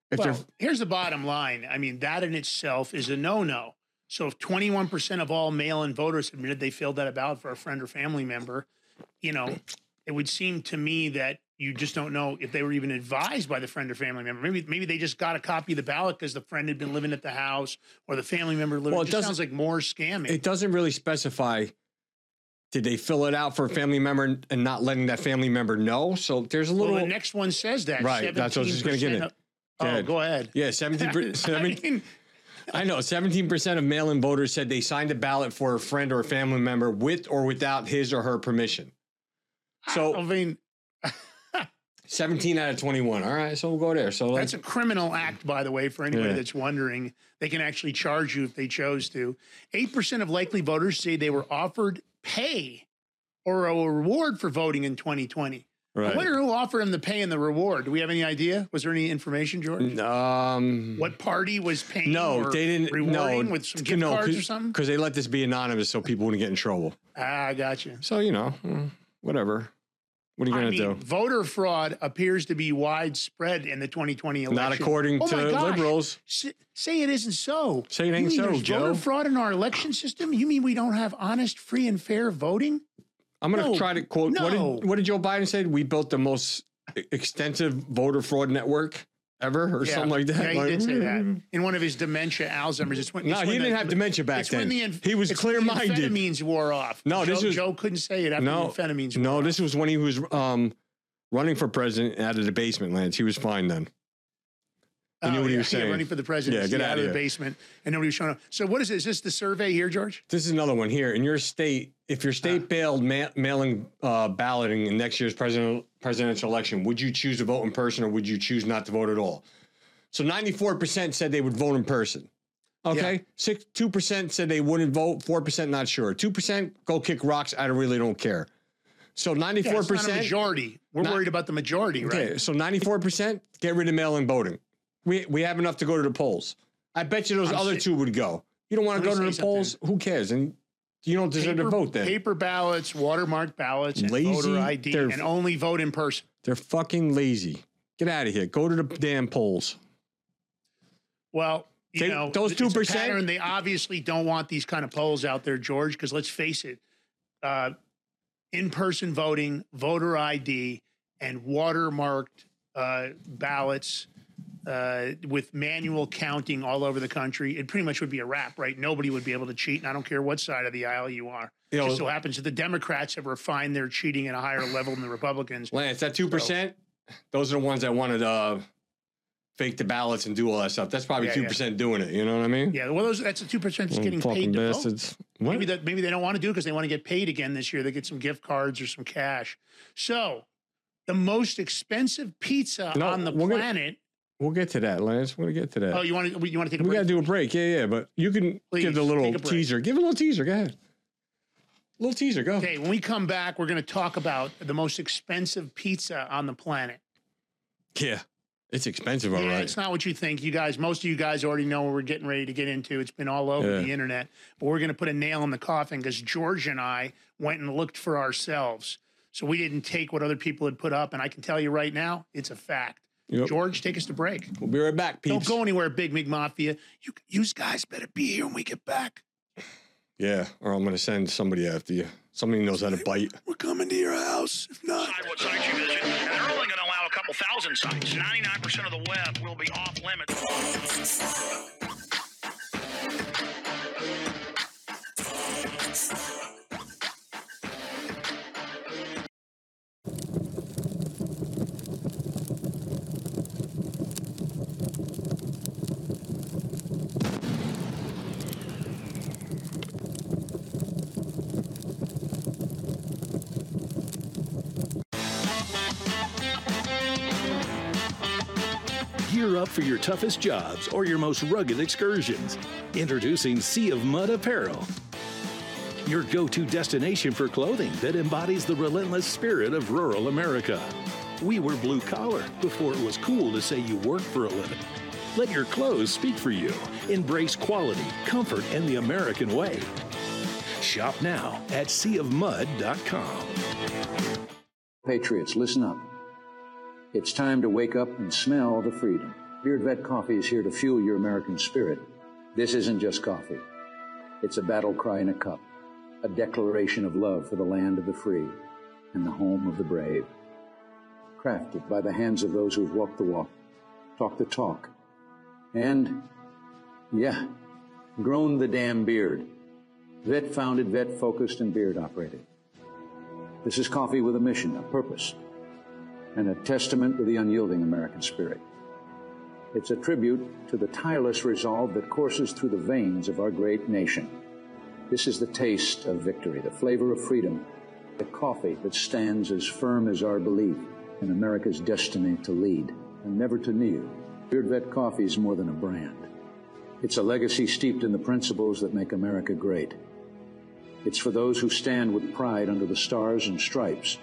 [SPEAKER 6] If
[SPEAKER 5] Well, here's the bottom line. I mean, that in itself is a no-no. So if 21% of all mail-in voters admitted they filled that out a ballot for a friend or family member, you know, it would seem to me that you just don't know if they were even advised by the friend or family member. Maybe maybe they just got a copy of the ballot because the friend had been living at the house or the family member lived.
[SPEAKER 6] Well,
[SPEAKER 5] it
[SPEAKER 6] it
[SPEAKER 5] sounds like more scamming.
[SPEAKER 6] it doesn't really specify did they fill it out for a family member and not letting that family member know so there's a
[SPEAKER 5] well,
[SPEAKER 6] little
[SPEAKER 5] the next one says that.
[SPEAKER 6] Right, that's what I was just gonna get
[SPEAKER 5] 17%
[SPEAKER 6] in. Go
[SPEAKER 5] Oh,
[SPEAKER 6] ahead.
[SPEAKER 5] go ahead.
[SPEAKER 6] yeah 17 per-
[SPEAKER 5] I mean,
[SPEAKER 6] i know 17% of mail-in voters said they signed a ballot for a friend or a family member with or without his or her permission So, I
[SPEAKER 5] mean,
[SPEAKER 6] 17 out of 21 all right so we'll go there so
[SPEAKER 5] That's a criminal act, by the way, for anybody
[SPEAKER 6] Yeah.
[SPEAKER 5] that's wondering. They can actually charge you if they chose to. 8% of likely voters say they were offered pay or a reward for voting in 2020. I wonder who offered him the pay and the reward. Do we have any idea? Was there any information, George?
[SPEAKER 6] um
[SPEAKER 5] What party was paying
[SPEAKER 6] no they didn't
[SPEAKER 5] rewarding
[SPEAKER 6] no
[SPEAKER 5] with some gift
[SPEAKER 6] no,
[SPEAKER 5] cards or something?
[SPEAKER 6] because they let this be anonymous so people wouldn't get in trouble
[SPEAKER 5] Ah, I got you.
[SPEAKER 6] so you know mm, whatever what are you
[SPEAKER 5] I
[SPEAKER 6] gonna do
[SPEAKER 5] voter fraud appears to be widespread in the 2020 election.
[SPEAKER 6] not according
[SPEAKER 5] Oh
[SPEAKER 6] to liberals
[SPEAKER 5] S- say it isn't so.
[SPEAKER 6] Say it
[SPEAKER 5] You
[SPEAKER 6] ain't
[SPEAKER 5] mean
[SPEAKER 6] so, Joe.
[SPEAKER 5] Voter fraud in our election system? You mean we don't have honest, free, and fair voting?
[SPEAKER 6] I'm going to
[SPEAKER 5] No,
[SPEAKER 6] try to quote. What, did, what did Joe Biden say? We built the most extensive voter fraud network ever, or something like that.
[SPEAKER 5] Yeah, he
[SPEAKER 6] Like,
[SPEAKER 5] did say that in one of his dementia, Alzheimer's. It's when,
[SPEAKER 6] No,
[SPEAKER 5] it's
[SPEAKER 6] he
[SPEAKER 5] when
[SPEAKER 6] didn't
[SPEAKER 5] the-
[SPEAKER 6] have dementia back
[SPEAKER 5] it's when
[SPEAKER 6] then.
[SPEAKER 5] the inf-
[SPEAKER 6] He was
[SPEAKER 5] when the
[SPEAKER 6] clear-minded.
[SPEAKER 5] Amphetamines wore off.
[SPEAKER 6] No,
[SPEAKER 5] Joe,
[SPEAKER 6] this was-
[SPEAKER 5] Joe couldn't say it after
[SPEAKER 6] No,
[SPEAKER 5] the amphetamines.
[SPEAKER 6] no,
[SPEAKER 5] wore
[SPEAKER 6] this was when he was um, running for president out of the basement, Lance. He was fine then. He knew
[SPEAKER 5] Oh,
[SPEAKER 6] what he
[SPEAKER 5] yeah,
[SPEAKER 6] was
[SPEAKER 5] yeah,
[SPEAKER 6] saying.
[SPEAKER 5] running for the presidency
[SPEAKER 6] Yeah, get
[SPEAKER 5] out
[SPEAKER 6] outta
[SPEAKER 5] of the basement, and nobody was showing up. So, what is this? Is this the survey here, George?
[SPEAKER 6] This is another one here. In your state, if your state
[SPEAKER 5] Uh.
[SPEAKER 6] bailed ma- mailing uh, balloting in next year's president, presidential election, would you choose to vote in person or would you choose not to vote at all? So 94% said they would vote in person. Okay. Six, 2% said they wouldn't vote. 4% not sure. 2% go kick rocks. I really don't care. So
[SPEAKER 5] Yeah, it's not a
[SPEAKER 6] 94%.
[SPEAKER 5] majority. We're
[SPEAKER 6] Not-
[SPEAKER 5] worried about the majority, right?
[SPEAKER 6] Okay, so 94% get rid of mail-in voting. We we have enough to go to the polls. I bet you those
[SPEAKER 5] I'm
[SPEAKER 6] other
[SPEAKER 5] sa-
[SPEAKER 6] two would go. You don't want to go to the polls? Who cares? And you don't deserve to vote then.
[SPEAKER 5] Paper ballots, watermark ballots, and
[SPEAKER 6] Lazy,
[SPEAKER 5] voter ID, and only vote in person.
[SPEAKER 6] They're fucking lazy. Get out of here. Go to the damn polls.
[SPEAKER 5] Well, you
[SPEAKER 6] They-
[SPEAKER 5] know,
[SPEAKER 6] those 2%?
[SPEAKER 5] pattern. They obviously don't want these kind of polls out there, George. Because let's face it, uh, in-person voting, voter ID, and watermarked uh, ballots uh, with manual counting all over the country, it pretty much would be a wrap, right? Nobody would be able to cheat, and I don't care what side of the aisle you are.
[SPEAKER 6] You
[SPEAKER 5] It
[SPEAKER 6] know-
[SPEAKER 5] just so happens that the Democrats have refined their cheating at a higher level than the Republicans.
[SPEAKER 6] Lance, that 2%, those are the ones that wanted to uh, fake the ballots and do all that stuff. That's probably
[SPEAKER 5] Yeah,
[SPEAKER 6] two
[SPEAKER 5] yeah.
[SPEAKER 6] percent doing it. You know what I mean?
[SPEAKER 5] Yeah, well, those that's the two percent that's getting
[SPEAKER 6] Mm, Fucking
[SPEAKER 5] paid to vote.
[SPEAKER 6] bastards. What?
[SPEAKER 5] Maybe that maybe they don't want to do it because they want to get paid again this year. They get some gift cards or some cash. So, the most expensive pizza
[SPEAKER 6] No,
[SPEAKER 5] on the
[SPEAKER 6] we're gonna-
[SPEAKER 5] planet.
[SPEAKER 6] We'll get to that, Lance. We're gonna get to that.
[SPEAKER 5] Oh, you want to you want to take a
[SPEAKER 6] we
[SPEAKER 5] break?
[SPEAKER 6] gotta do a break. Yeah, yeah. But you can
[SPEAKER 5] Please,
[SPEAKER 6] give the little teaser. Give a little teaser. Go ahead. A Little teaser. Go.
[SPEAKER 5] Okay, when we come back, we're going to talk about the most expensive pizza on the planet.
[SPEAKER 6] Yeah, it's expensive, all
[SPEAKER 5] yeah,
[SPEAKER 6] right.
[SPEAKER 5] it's not what you think. You guys, most of you guys already know what we're getting ready to get into. It's been all over
[SPEAKER 6] Yeah.
[SPEAKER 5] the internet. But we're going to put a nail in the coffin because George and I went and looked for ourselves. So we didn't take what other people had put up. And I can tell you right now, it's a fact.
[SPEAKER 6] Yep.
[SPEAKER 5] George, take us to break.
[SPEAKER 6] We'll be right back, peeps.
[SPEAKER 5] Don't go anywhere, Big Mig Mafia. You, you guys better be here when we get back.
[SPEAKER 6] Yeah, or I'm gonna send somebody after you. Somebody knows how to bite.
[SPEAKER 5] We're coming to your house. If not,
[SPEAKER 2] decide what sites you visit, and they're only going to allow a couple thousand sites. 99% of the web will be off limits.
[SPEAKER 7] Up for your toughest jobs or your most rugged excursions. Introducing Sea of Mud Apparel. Your go to destination for clothing that embodies the relentless spirit of rural America. We were blue collar before it was cool to say you worked for a living. Let your clothes speak for you. Embrace quality, comfort, and the American way. Shop now at seaofmud.com.
[SPEAKER 8] Patriots, listen up. It's time to wake up and smell the freedom. Beard Vet Coffee is here to fuel your American spirit. This isn't just coffee. It's a battle cry in a cup, a declaration of love for the land of the free and the home of the brave. Crafted by the hands of those who've walked the walk, talked the talk, and, yeah, grown the damn beard. Vet founded, vet focused, and beard operated. This is coffee with a mission, a purpose, and a testament to the unyielding American spirit. It's a tribute to the tireless resolve that courses through the veins of our great nation. This is the taste of victory, the flavor of freedom, the coffee that stands as firm as our belief in America's destiny to lead and never to kneel. Beard Vet Coffee is more than a brand. It's a legacy steeped in the principles that make America great. It's for those who stand with pride under the stars and stripes,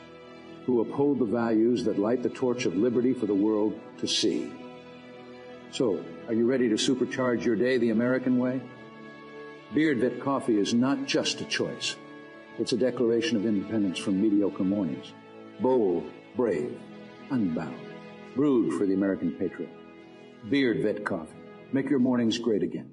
[SPEAKER 8] who uphold the values that light the torch of liberty for the world to see. So, are you ready to supercharge your day the American way? Beard Vet Coffee is not just a choice. It's a declaration of independence from mediocre mornings. Bold, brave, unbound. Brewed for the American patriot. Beard Vet Coffee. Make your mornings great again.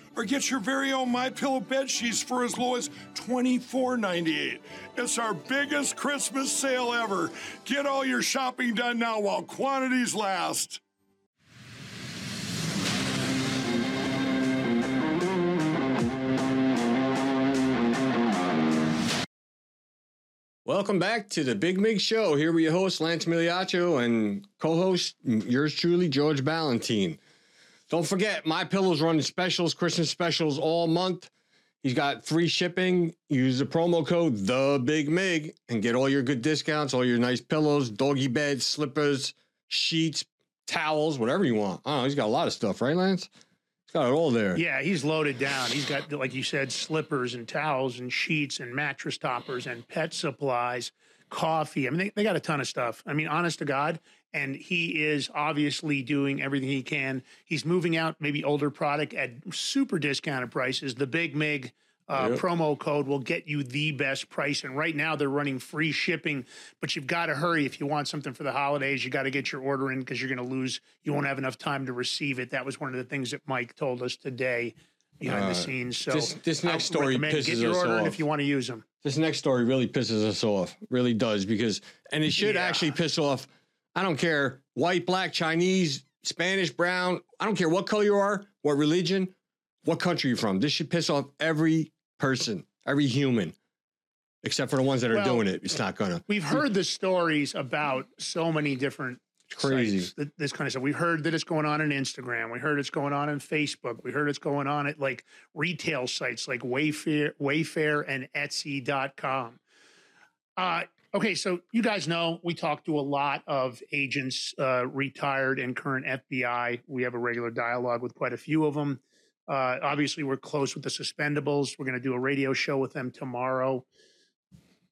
[SPEAKER 9] or get your very own My Pillow bed sheets for as low as $24.98. It's our biggest Christmas sale ever. Get all your shopping done now while quantities last.
[SPEAKER 6] Welcome back to the Big Mig Show. Here your host, Lance Migliaccio, and co-host, yours truly, George Ballantine. Don't forget, My Pillow's running specials, Christmas specials all month. He's got free shipping. Use the promo code the Big Mig and get all your good discounts, all your nice pillows, doggy beds, slippers, sheets, towels, whatever you want. Oh, he's got a lot of stuff, right, Lance? He's got it all there.
[SPEAKER 5] Yeah, he's loaded down. He's got, like you said, slippers and towels and sheets and mattress toppers and pet supplies, coffee. I mean, they, they got a ton of stuff. I mean, honest to God. And he is obviously doing everything he can. He's moving out maybe older product at super discounted prices. The Big Mig uh,
[SPEAKER 6] Yep.
[SPEAKER 5] promo code will get you the best price. And right now they're running free shipping, but you've got to hurry if you want something for the holidays. You got to get your order in because you're going to lose. You won't have enough time to receive it. That was one of the things that Mike told us today behind
[SPEAKER 6] Uh,
[SPEAKER 5] the scenes. So
[SPEAKER 6] this- this next story
[SPEAKER 5] recommend get your
[SPEAKER 6] us
[SPEAKER 5] order
[SPEAKER 6] off.
[SPEAKER 5] if you want to use them.
[SPEAKER 6] This next story really pisses us off. Really does because, and it should
[SPEAKER 5] Yeah.
[SPEAKER 6] actually piss off. I don't care white, black, Chinese, Spanish, brown. I don't care what color you are, what religion, what country you're from. This should piss off every person, every human, except for the ones that are
[SPEAKER 5] Well,
[SPEAKER 6] doing it. It's not gonna.
[SPEAKER 5] We've heard the stories about so many different
[SPEAKER 6] It's crazy.
[SPEAKER 5] sites, this kind of stuff. We've heard that it's going on in Instagram. We heard it's going on in Facebook. We heard it's going on at like retail sites like Wayfair, Wayfair and Etsy.com. Uh, okay, so you guys know we talk to a lot of agents, uh, retired and current FBI. We have a regular dialogue with quite a few of them. Uh, obviously, we're close with the suspendables. We're going to do a radio show with them tomorrow.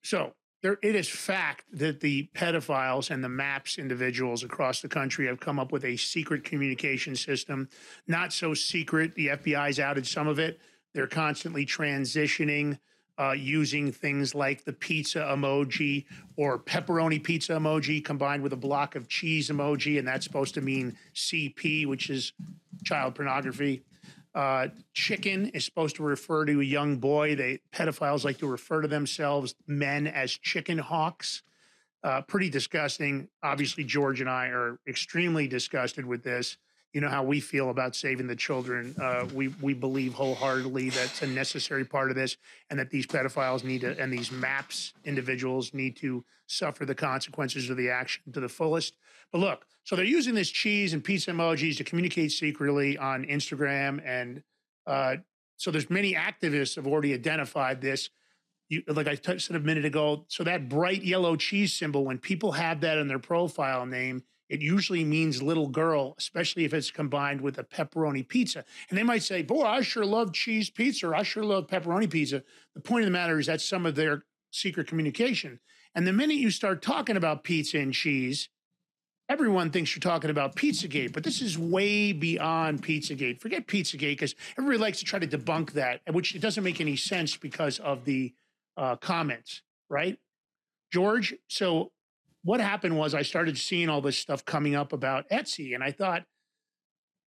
[SPEAKER 5] So there, it is fact that the pedophiles and the MAPS individuals across the country have come up with a secret communication system. Not so secret. The FBI's outed some of it. They're constantly transitioning uh, using things like the pizza emoji or pepperoni pizza emoji combined with a block of cheese emoji, and that's supposed to mean CP, which is child pornography. Uh, chicken is supposed to refer to a young boy. They pedophiles like to refer to themselves men as chicken hawks. Uh, pretty disgusting. Obviously, George and I are extremely disgusted with this. You know how we feel about saving the children. Uh, we we believe wholeheartedly that's a necessary part of this, and that these pedophiles need to, and these MAPS individuals need to suffer the consequences of the action to the fullest. But look, so they're using this cheese and pizza emojis to communicate secretly on Instagram, and uh, so there's many activists have already identified this. You, like I said a minute ago, so that bright yellow cheese symbol, when people have that in their profile name, it usually means little girl, especially if it's combined with a pepperoni pizza. And they might say, Boy, I sure love cheese pizza, or I sure love pepperoni pizza. The point of the matter is that's some of their secret communication. And the minute you start talking about pizza and cheese, everyone thinks you're talking about Pizzagate, but this is way beyond Pizzagate. Forget Pizzagate because everybody likes to try to debunk that, which it doesn't make any sense because of the uh, comments, right? George, so what happened was I started seeing all this stuff coming up about Etsy, and I thought,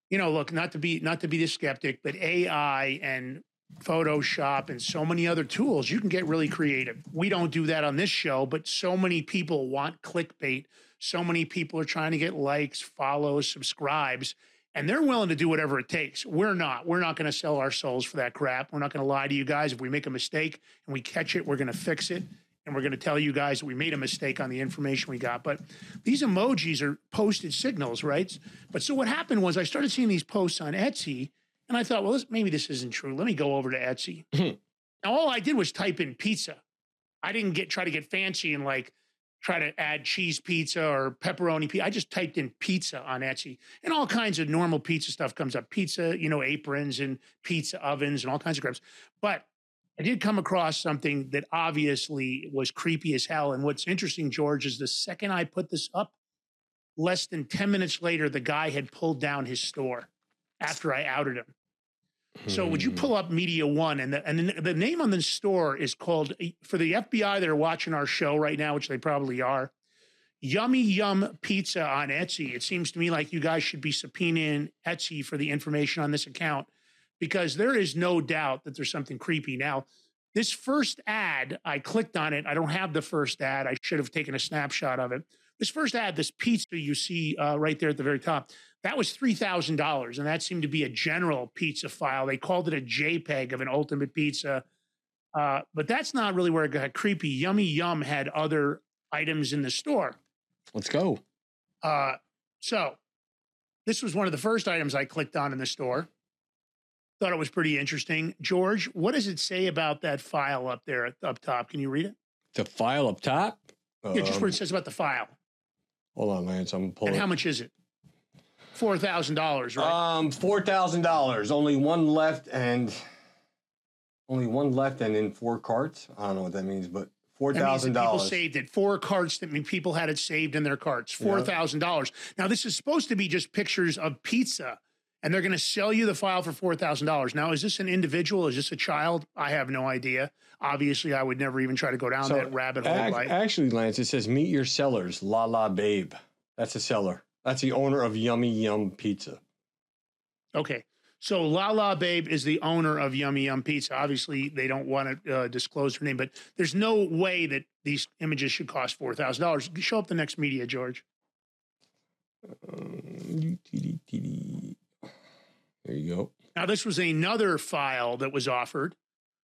[SPEAKER 5] you know, look, not to be not to be the skeptic, but AI and Photoshop and so many other tools, you can get really creative. We don't do that on this show, but so many people want clickbait. So many people are trying to get likes, follows, subscribes, and they're willing to do whatever it takes. We're not. We're not going to sell our souls for that crap. We're not going to lie to you guys. If we make a mistake and we catch it, we're going to fix it. And we're going to tell you guys that we made a mistake on the information we got. But these emojis are posted signals, right? But so what happened was I started seeing these posts on Etsy, and I thought, well, this, maybe this isn't true. Let me go over to Etsy. now, all I did was type in pizza. I didn't get try to get fancy and like try to add cheese pizza or pepperoni pizza. I just typed in pizza on Etsy, and all kinds of normal pizza stuff comes up. Pizza, you know, aprons and pizza ovens and all kinds of crap. But I did come across something that obviously was creepy as hell. And what's interesting, George, is the second I put this up, less than 10 minutes later, the guy had pulled down his store after I outed him. So would you hmm. pull up Media One and the and the, the name on the store is called eh, for the FBI that are watching our show right now, which they probably are. Yummy Yum Pizza on Etsy. It seems to me like you guys should be subpoenaing Etsy for the information on this account because there is no doubt that there's something creepy. Now, this first ad, I clicked on it. I don't have the first ad. I should have taken a snapshot of it. This first ad, this pizza you see uh, right there at the very top, that was $3,000. And that seemed to be a general pizza file. They called it a JPEG of an ultimate pizza. Uh, but that's not really where it got creepy. Yummy Yum had other items in the store.
[SPEAKER 6] Let's go.
[SPEAKER 5] Uh, so this was one of the first items I clicked on in the store. Thought it was pretty interesting. George, what does it say about that file up there up top? Can you read it?
[SPEAKER 6] The file up top.
[SPEAKER 5] yeah, just
[SPEAKER 6] Um,
[SPEAKER 5] what it says about the file.
[SPEAKER 6] Hold on, Lance. I'm pulling.
[SPEAKER 5] And how much is it? Four thousand dollars, right?
[SPEAKER 6] Um, four thousand dollars. Only one left, and only one left, and in four carts. I don't know what that means, but four
[SPEAKER 5] That means that
[SPEAKER 6] thousand
[SPEAKER 5] people saved it. Four carts that mean people had it saved in their carts. Four thousand dollars. Now this is supposed to be just pictures of pizza, and they're going to sell you the file for four thousand dollars. Now, is this an individual? Is this a child? I have no idea. Obviously, I would never even try to go down that rabbit hole.
[SPEAKER 6] ac- actually, Lance, it says meet your sellers, La La Babe. That's a seller. That's the owner of Yummy Yum Pizza.
[SPEAKER 5] Okay. So La La Babe is the owner of Yummy Yum Pizza. Obviously, they don't want to uh, disclose her name, but there's no way that these images should cost four thousand dollars. Show up the next media, George.
[SPEAKER 6] Um, There you go.
[SPEAKER 5] Now, this was another file that was offered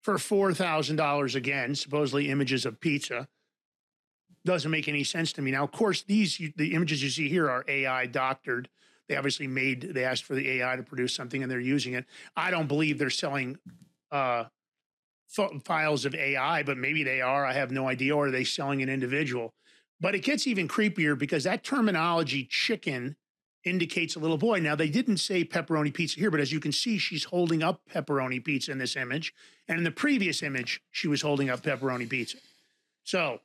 [SPEAKER 5] for four thousand dollars again, supposedly images of pizza. Doesn't make any sense to me. Now, of course, these the images you see here are AI doctored. They obviously made. They asked for the AI to produce something, and they're using it. I don't believe they're selling uh, files of AI, but maybe they are. I have no idea. Or are they selling an individual? But it gets even creepier because that terminology, chicken, indicates a little boy. Now, they didn't say pepperoni pizza here, but as you can see, she's holding up pepperoni pizza in this image. And in the previous image, she was holding up pepperoni pizza. So,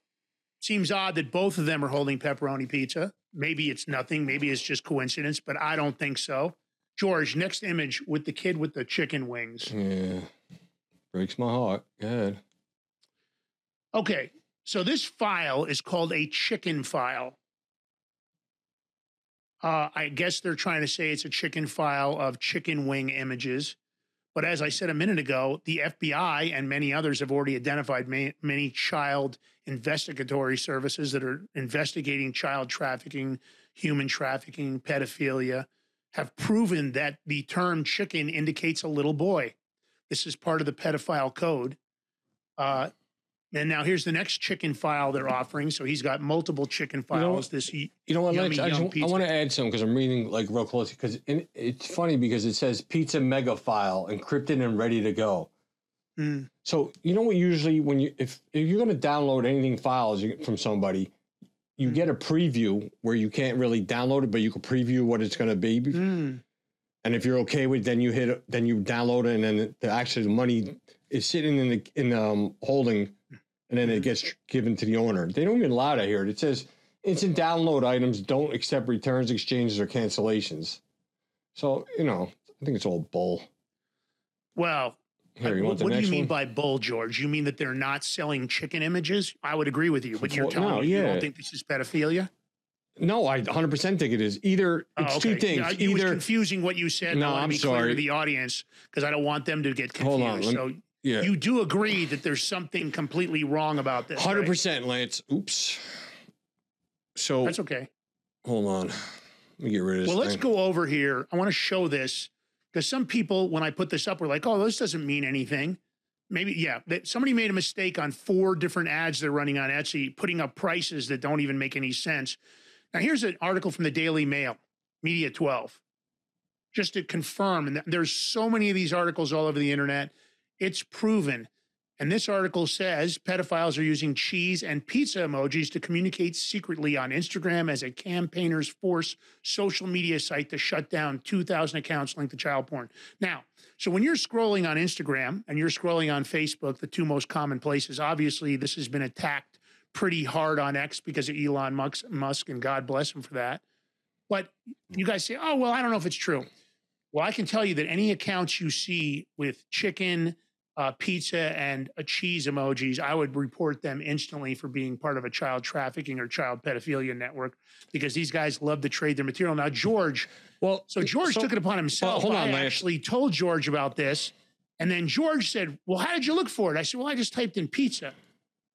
[SPEAKER 5] seems odd that both of them are holding pepperoni pizza. Maybe it's nothing. Maybe it's just coincidence, but I don't think so. George, next image with the kid with the chicken wings.
[SPEAKER 6] Yeah. Breaks my heart. Go ahead.
[SPEAKER 5] Okay, so this file is called a chicken file. Uh, I guess they're trying to say it's a chicken file of chicken wing images. But as I said a minute ago, the FBI and many others have already identified ma- many child investigatory services that are investigating child trafficking, human trafficking, pedophilia, have proven that the term chicken indicates a little boy. This is part of the pedophile code. Uh, and now here's the next chicken file they're offering. So he's got multiple chicken
[SPEAKER 6] You know
[SPEAKER 5] files. this
[SPEAKER 6] You know what,
[SPEAKER 5] yummy?
[SPEAKER 6] I, just, I want to add some because I'm reading like real closely because it's funny because it says pizza mega file encrypted and ready to go.
[SPEAKER 5] Mm.
[SPEAKER 6] So you know what? Usually, when you if if you're going to download anything files from somebody, you get a preview where you can't really download it, but you can preview what it's going to be.
[SPEAKER 5] Mm.
[SPEAKER 6] And if you're okay with, then you hit, it- then you download it, and then the actually the money is sitting in the in um holding, and then it mm-hmm. gets given to the owner. They don't even allow that here. It It says instant download items don't accept returns, exchanges, or cancellations. So you know, I think it's all bull.
[SPEAKER 5] Well,
[SPEAKER 6] Here, you the
[SPEAKER 5] what do you mean
[SPEAKER 6] one?
[SPEAKER 5] by bull, George? You mean that they're not selling chicken images? I would agree with you, but you're telling
[SPEAKER 6] no,
[SPEAKER 5] me you
[SPEAKER 6] yeah.
[SPEAKER 5] don't think this is pedophilia?
[SPEAKER 6] No, I 100 percent think it is. Either
[SPEAKER 5] Oh,
[SPEAKER 6] it's
[SPEAKER 5] okay.
[SPEAKER 6] two things.
[SPEAKER 5] Yeah, it was
[SPEAKER 6] Either
[SPEAKER 5] confusing what you said.
[SPEAKER 6] No, I'm
[SPEAKER 5] clear to the audience because I don't want them to get confused.
[SPEAKER 6] Hold on, me-
[SPEAKER 5] so
[SPEAKER 6] yeah.
[SPEAKER 5] you do agree that there's something completely wrong about this?
[SPEAKER 6] Hundred percent, Lance. Oops. So
[SPEAKER 5] That's okay.
[SPEAKER 6] hold on. Let me get rid of this.
[SPEAKER 5] Well, let's
[SPEAKER 6] thing.
[SPEAKER 5] go over here. I want to show this because some people, when I put this up, were like, "Oh, this doesn't mean anything." Maybe, yeah. That somebody made a mistake on four different ads they're running on Etsy, putting up prices that don't even make any sense. Now, here's an article from the Daily Mail, Media 12, just to confirm. And there's so many of these articles all over the internet. It's proven. And this article says pedophiles are using cheese and pizza emojis to communicate secretly on Instagram as a campaigners force social media site to shut down 2,000 accounts linked to child porn. Now, so when you're scrolling on Instagram and you're scrolling on Facebook, the two most common places, obviously this has been attacked pretty hard on X because of Elon Musk, and God bless him for that. But you guys say, oh, well, I don't know if it's true. Well, I can tell you that any accounts you see with chicken, uh, pizza, and a cheese emojis, I would report them instantly for being part of a child trafficking or child pedophilia network because these guys love to trade their material. Now, George,
[SPEAKER 6] well,
[SPEAKER 5] so George
[SPEAKER 6] so-
[SPEAKER 5] took it upon himself.
[SPEAKER 6] hold on,
[SPEAKER 5] I actually told George about this, and then George said, "Well, how did you look for it?" I said, "Well, I just typed in pizza."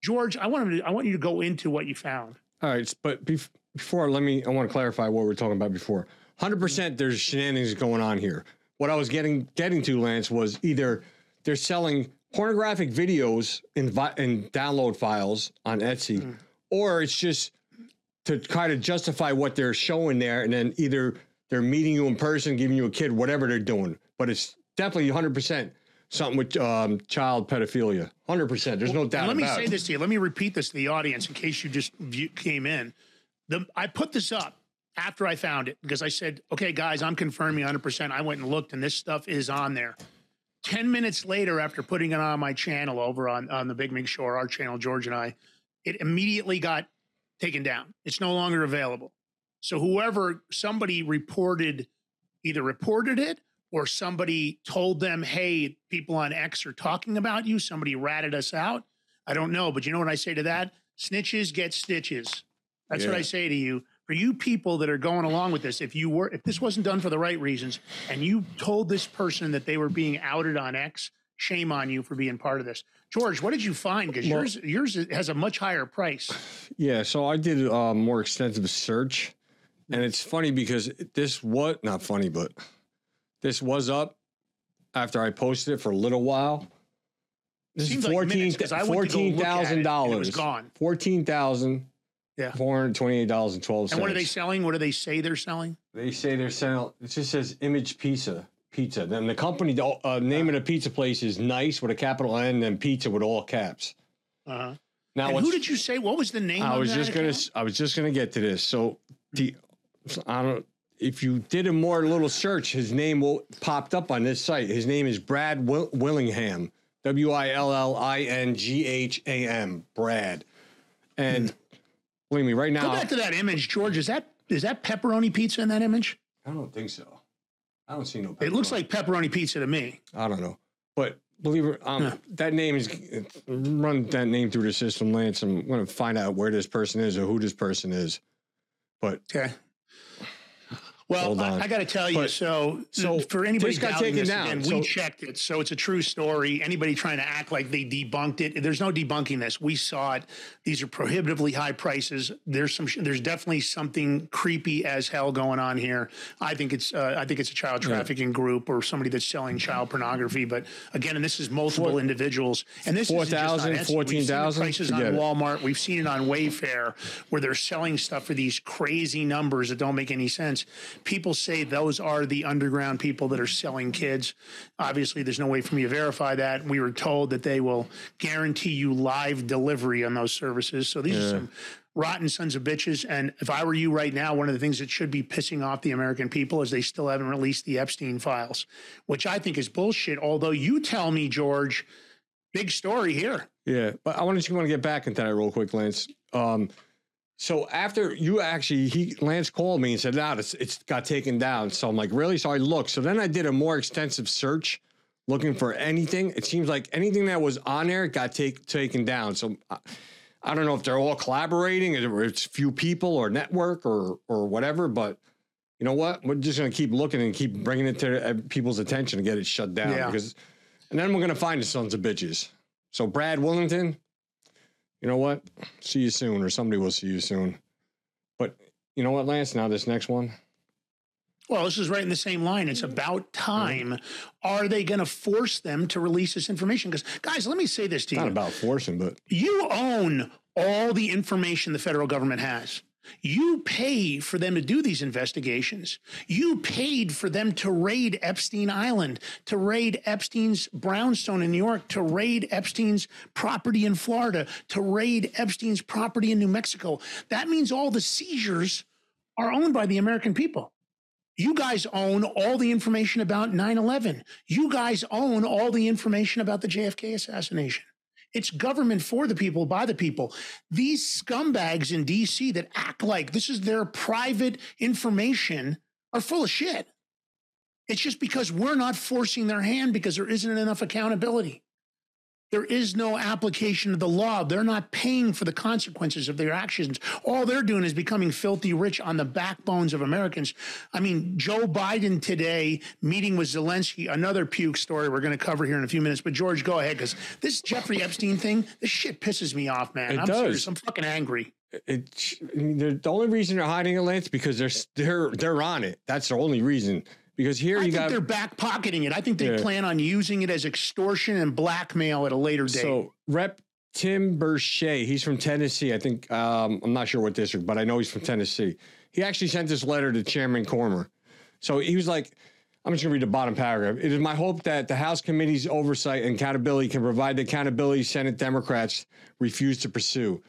[SPEAKER 5] George, I want him to, I want you to go into what you found.
[SPEAKER 6] All right, but bef- before, let me. I want to clarify what we are talking about before. Hundred percent, there's shenanigans going on here. What I was getting getting to, Lance, was either they're selling pornographic videos in vi- in download files on Etsy, or it's just to kind of justify what they're showing there, and then either they're meeting you in person, giving you a kid, whatever they're doing. But it's definitely 100 percent something with um, child pedophilia. 100 percent. There's no doubt
[SPEAKER 5] And let me say
[SPEAKER 6] it.
[SPEAKER 5] this to you. Let me repeat this to the audience in case you just view, came in. The, I put this up after I found it because I said, okay, guys, I'm confirming 100%. I went and looked, and this stuff is on there. 10 minutes later, after putting it on my channel over on, on the Big Mig Show, our channel, George and I, it immediately got taken down. It's no longer available. So whoever, somebody reported, either reported it or somebody told them, hey, people on X are talking about you. Somebody ratted us out. I don't know. But you know what I say to that? Snitches get stitches. That's what I say to you. For you people that are going along with this, if you were, if this wasn't done for the right reasons, and you told this person that they were being outed on X, shame on you for being part of this. George, what did you find? Because
[SPEAKER 6] Well-
[SPEAKER 5] yours yours has a much higher price.
[SPEAKER 6] Yeah, so I did a more extensive search, and it's funny because this was not funny, but this was up after I posted it for a little while. This
[SPEAKER 5] Seems
[SPEAKER 6] is
[SPEAKER 5] like
[SPEAKER 6] fourteen
[SPEAKER 5] minutes, 'cause I went to go look it, it was gone.
[SPEAKER 6] Fourteen thousand.
[SPEAKER 5] Yeah.
[SPEAKER 6] Four hundred twenty-eight dollars and twelve cents.
[SPEAKER 5] And what are they selling? What do they say they're selling?
[SPEAKER 6] They say they're selling. It just says Image Pizza. Pizza. Then the company, the uh, name of the pizza place is Nice with a capital N, and pizza with all caps.
[SPEAKER 5] Uh-huh.
[SPEAKER 6] Now,
[SPEAKER 5] and who did you say? What was the name?
[SPEAKER 6] I
[SPEAKER 5] of
[SPEAKER 6] was
[SPEAKER 5] that
[SPEAKER 6] just gonna.
[SPEAKER 5] account?
[SPEAKER 6] s- I was just gonna get to this. So the, I don't. If you did a more little search, his name will popped up on this site. His name is Brad Will, Willingham. W i l l i n g h a m. Brad. And believe me, right now.
[SPEAKER 5] Go back to that image, George. Is that is that pepperoni pizza in that image?
[SPEAKER 6] I don't think so. I don't see no.
[SPEAKER 5] It looks like pepperoni pizza to me.
[SPEAKER 6] I don't know, but believe it, um, that name is run that name through the system, Lance. I'm going to find out where this person is or who this person is. But
[SPEAKER 5] Okay. Well, I. I got to tell you,
[SPEAKER 6] But-
[SPEAKER 5] so,
[SPEAKER 6] so
[SPEAKER 5] for anybody doubting
[SPEAKER 6] taken
[SPEAKER 5] this,
[SPEAKER 6] down.
[SPEAKER 5] again, we checked it, so it's a true story. Anybody trying to act like they debunked it, there's no debunking this. We saw it. These are prohibitively high prices. There's some, there's definitely something creepy as hell going on here. I think it's, uh, I think it's a child trafficking group or somebody that's selling child pornography. But again, and this is multiple individuals, and this is
[SPEAKER 6] 4,000, 14,000?
[SPEAKER 5] prices on
[SPEAKER 6] it.
[SPEAKER 5] Walmart. We've seen it on Wayfair where they're selling stuff for these crazy numbers that don't make any sense. People say those are the underground people that are selling kids. Obviously, there's no way for me to verify that. We were told that they will guarantee you live delivery on those services. So these are some rotten sons of bitches. And if I were you right now, one of the things that should be pissing off the American people is they still haven't released the Epstein files, which I think is bullshit. Although you tell me, George, big story here.
[SPEAKER 6] Yeah, but I wanted to want to get back into that real quick, Lance. Um, so after you actually, he Lance called me and said, "Now it's it's got taken down." So I'm like, "Really?" So I looked. So then I did a more extensive search, looking for anything. It seems like anything that was on there got take, taken down. So I, I don't know if they're all collaborating, or it's few people or network or or whatever. But you know what? We're just gonna keep looking and keep bringing it to uh, people's attention to get it shut down
[SPEAKER 5] Yeah.
[SPEAKER 6] because, and then we're gonna find the sons of bitches. So Brad Willington, you know what? See you soon, or somebody will see you soon. But you know what, Lance? Now this next one.
[SPEAKER 5] Well, this is right in the same line. It's about mm-hmm. time. Are they going to force them to release this information? Because, guys, let me say this to you.
[SPEAKER 6] Not about forcing, but
[SPEAKER 5] You own all the information the federal government has. You pay for them to do these investigations. You paid for them to raid Epstein Island, to raid Epstein's brownstone in New York, to raid Epstein's property in Florida, to raid Epstein's property in New Mexico. That means all the seizures are owned by the American people. You guys own all the information about 9 11. You guys own all the information about the JFK assassination. It's government for the people, by the people. These scumbags in DC that act like this is their private information are full of shit. It's just because we're not forcing their hand because there isn't enough accountability. There is no application of the law. They're not paying for the consequences of their actions. All they're doing is becoming filthy rich on the backbones of Americans. I mean, Joe Biden today meeting with Zelensky, another puke story we're going to cover here in a few minutes. But George, go ahead because this Jeffrey Epstein thing, this shit pisses me off, man.
[SPEAKER 6] It
[SPEAKER 5] I'm
[SPEAKER 6] does.
[SPEAKER 5] serious. I'm fucking angry.
[SPEAKER 6] it, I mean, the only reason they're hiding it, Lance, because they're they're they're on it. That's the only reason. Because here
[SPEAKER 5] I
[SPEAKER 6] you
[SPEAKER 5] think
[SPEAKER 6] got
[SPEAKER 5] they're back pocketing it. I think they
[SPEAKER 6] Yeah.
[SPEAKER 5] plan on using it as extortion and blackmail at a later date.
[SPEAKER 6] So Rep Tim Burchett, he's from Tennessee. I think um, I'm not sure what district, but I know he's from Tennessee. He actually sent this letter to Chairman Comer. So he was like, I'm just going to read the bottom paragraph. It is my hope that the House committee's oversight and accountability can provide the accountability Senate Democrats refuse to pursue.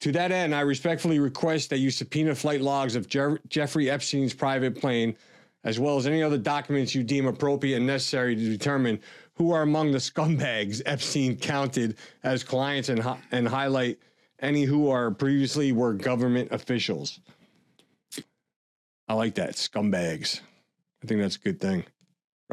[SPEAKER 6] To that end, I respectfully request that you subpoena flight logs of Jer- Jeffrey Epstein's private plane, as well as any other documents you deem appropriate and necessary to determine who are among the scumbags Epstein counted as clients and, and highlight any who are previously were government officials. I like that. Scumbags. I think that's a good thing.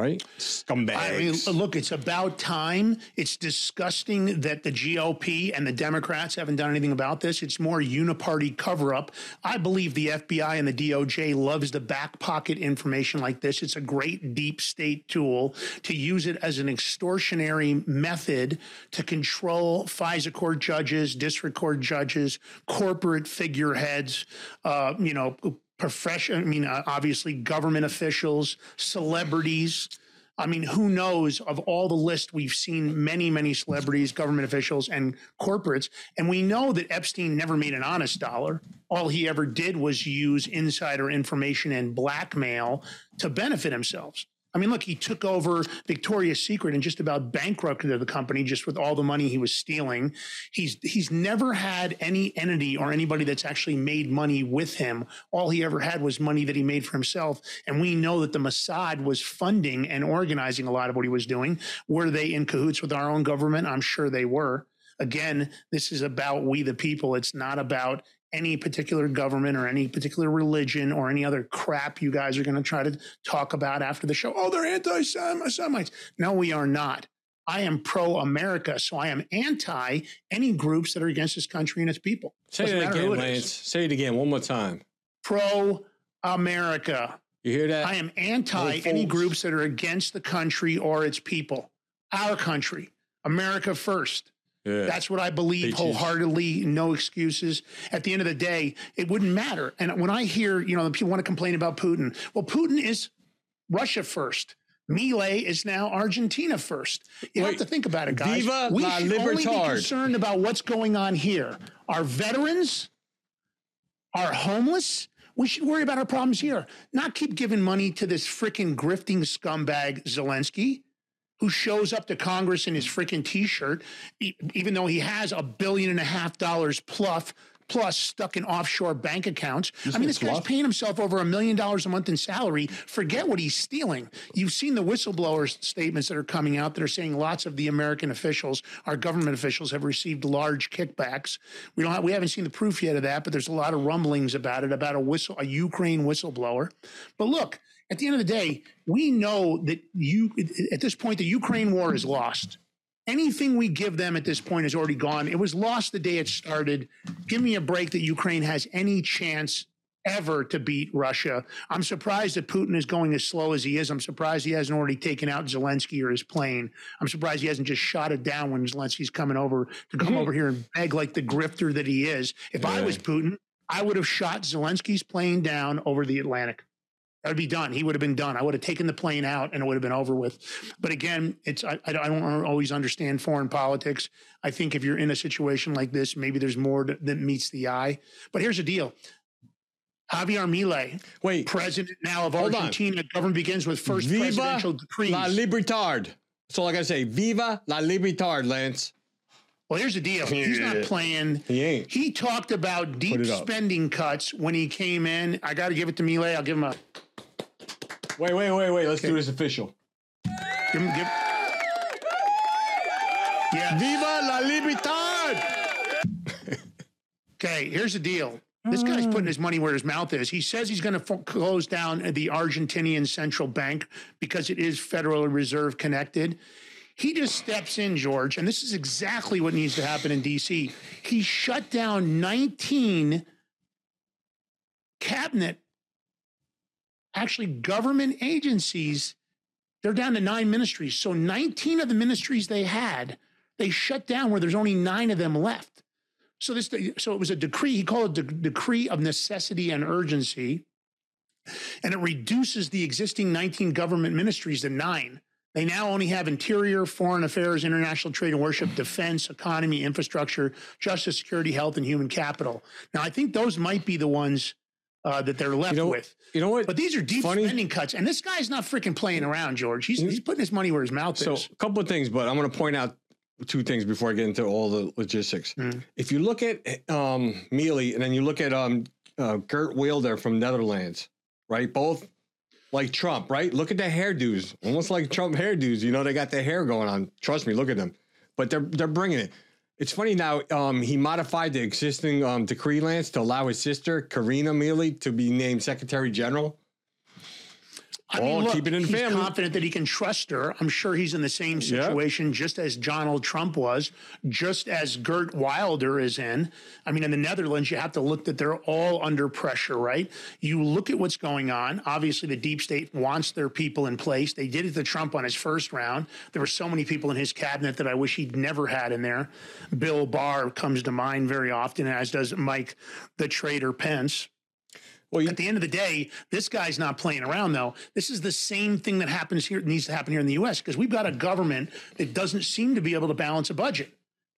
[SPEAKER 6] Right? Scumbags.
[SPEAKER 5] I mean, look, it's about time. It's disgusting that the GOP and the Democrats haven't done anything about this. It's more uniparty cover up. I believe the FBI and the DOJ loves the back pocket information like this. It's a great deep state tool to use it as an extortionary method to control FISA court judges, district court judges, corporate figureheads, uh, you know, profession. I mean, uh, obviously, government officials, celebrities. I mean, who knows of all the list we've seen many, many celebrities, government officials, and corporates. And we know that Epstein never made an honest dollar. All he ever did was use insider information and blackmail to benefit himself. I mean, look, he took over Victoria's Secret and just about bankrupted the company just with all the money he was stealing. He's he's never had any entity or anybody that's actually made money with him. All he ever had was money that he made for himself. And we know that the Mossad was funding and organizing a lot of what he was doing. Were they in cahoots with our own government? I'm sure they were. Again, this is about we the people. It's not about any particular government or any particular religion or any other crap you guys are going to try to talk about after the show. Oh, they're anti Semites. No, we are not. I am pro America, so I am anti any groups that are against this country and its people.
[SPEAKER 6] Say
[SPEAKER 5] Doesn't
[SPEAKER 6] it again,
[SPEAKER 5] it
[SPEAKER 6] Lance. Say it again one more time.
[SPEAKER 5] Pro America.
[SPEAKER 6] You hear that?
[SPEAKER 5] I am anti
[SPEAKER 6] No
[SPEAKER 5] any groups that are against the country or its people. Our country, America first.
[SPEAKER 6] Yeah.
[SPEAKER 5] That's what I believe wholeheartedly. No excuses. At the end of the day, it wouldn't matter. And when I hear, you know, people want to complain about Putin, well, Putin is Russia first. Milei is now Argentina first. You have to think about it, guys.
[SPEAKER 6] Viva
[SPEAKER 5] we should only be concerned about what's going on here. Our veterans, our homeless. We should worry about our problems here, not keep giving money to this freaking grifting scumbag Zelensky who shows up to Congress in his freaking t-shirt, e- even though he has a billion and a half dollars plus plus stuck in offshore bank accounts. I mean, this guy's
[SPEAKER 6] fluff?
[SPEAKER 5] paying himself over a million dollars a month in salary. Forget what he's stealing. You've seen the whistleblower statements that are coming out that are saying lots of the American officials, our government officials, have received large kickbacks. We don't have, we haven't seen the proof yet of that, but there's a lot of rumblings about it about a whistle a Ukraine whistleblower. But look, at the end of the day, we know that you at this point the Ukraine war is lost. Anything we give them at this point is already gone. It was lost the day it started. Give me a break that Ukraine has any chance ever to beat Russia. I'm surprised that Putin is going as slow as he is. I'm surprised he hasn't already taken out Zelensky or his plane. I'm surprised he hasn't just shot it down when Zelensky's coming over to come mm-hmm. over here and beg like the grifter that he is. If I was Putin, I would have shot Zelensky's plane down over the Atlantic. That would be done. He would have been done. I would have taken the plane out and it would have been over with. But again, it's I, I don't always understand foreign politics. I think if you're in a situation like this, maybe there's more to, that meets the eye. But here's the deal. Javier Milei,
[SPEAKER 6] Wait.
[SPEAKER 5] president now of. Argentina, government begins with first
[SPEAKER 6] Viva
[SPEAKER 5] presidential decrees.
[SPEAKER 6] la libertad. That's all I gotta say. Viva la libertad, Lance.
[SPEAKER 5] Well, here's the deal. He's not playing.
[SPEAKER 6] He ain't.
[SPEAKER 5] He talked about deep spending cuts when he came in. I got to give it to Milei. I'll give him a
[SPEAKER 6] Wait, wait, wait, wait. Let's do this official.
[SPEAKER 5] give him give. Yeah.
[SPEAKER 6] Viva la libertad.
[SPEAKER 5] Okay, here's the deal. This guy's putting his money where his mouth is. He says he's going to close down the Argentinian central bank because it is Federal Reserve connected. He just steps in, George, and this is exactly what needs to happen in DC. He shut down 19 cabinet, actually government agencies. They're down to nine ministries. So 19 of the ministries they had, they shut down where there's only nine of them left. So this, so it was a decree. He called it the decree of necessity and urgency, and it reduces the existing 19 government ministries to nine. They now only have interior, foreign affairs, international trade and worship, defense, economy, infrastructure, justice, security, health, and human capital. Now, I think those might be the ones uh, that they're left
[SPEAKER 6] You know-
[SPEAKER 5] with.
[SPEAKER 6] you know what?
[SPEAKER 5] But these are deep
[SPEAKER 6] Funny-
[SPEAKER 5] spending cuts, and this guy's not freaking playing around, George. He's he's putting his money where his mouth
[SPEAKER 6] So
[SPEAKER 5] is.
[SPEAKER 6] a couple of things, but I'm going to point out two things before I get into all the logistics.
[SPEAKER 5] Mm.
[SPEAKER 6] If you look at um, Mealy and then you look at um, uh, Geert Wilder from Netherlands, right? Both like Trump, right? Look at the hairdos, almost like Trump hairdos. You know, they got their hair going on. Trust me, look at them. But they're they're bringing it. It's funny now. Um, he modified the existing um, decree, Lance, to allow his sister Karina Mealy to be named Secretary General.
[SPEAKER 5] I
[SPEAKER 6] Oh, keep it in
[SPEAKER 5] he's
[SPEAKER 6] family.
[SPEAKER 5] confident that he can trust her. I'm sure he's in the same
[SPEAKER 6] Yeah.
[SPEAKER 5] situation, just as Donald Trump was, just as Geert Wilder is in. I mean, in the Netherlands, you have to look that they're all under pressure, right? You look at what's going on. Obviously, the deep state wants their people in place. They did it to Trump on his first round. There were so many people in his cabinet that I wish he'd never had in there. Bill Barr comes to mind very often, as does Mike the Traitor Pence.
[SPEAKER 6] Well, you,
[SPEAKER 5] At the end of the day, this guy's not playing around, though. This is the same thing that happens here, needs to happen here in the U.S. because we've got a government that doesn't seem to be able to balance a budget.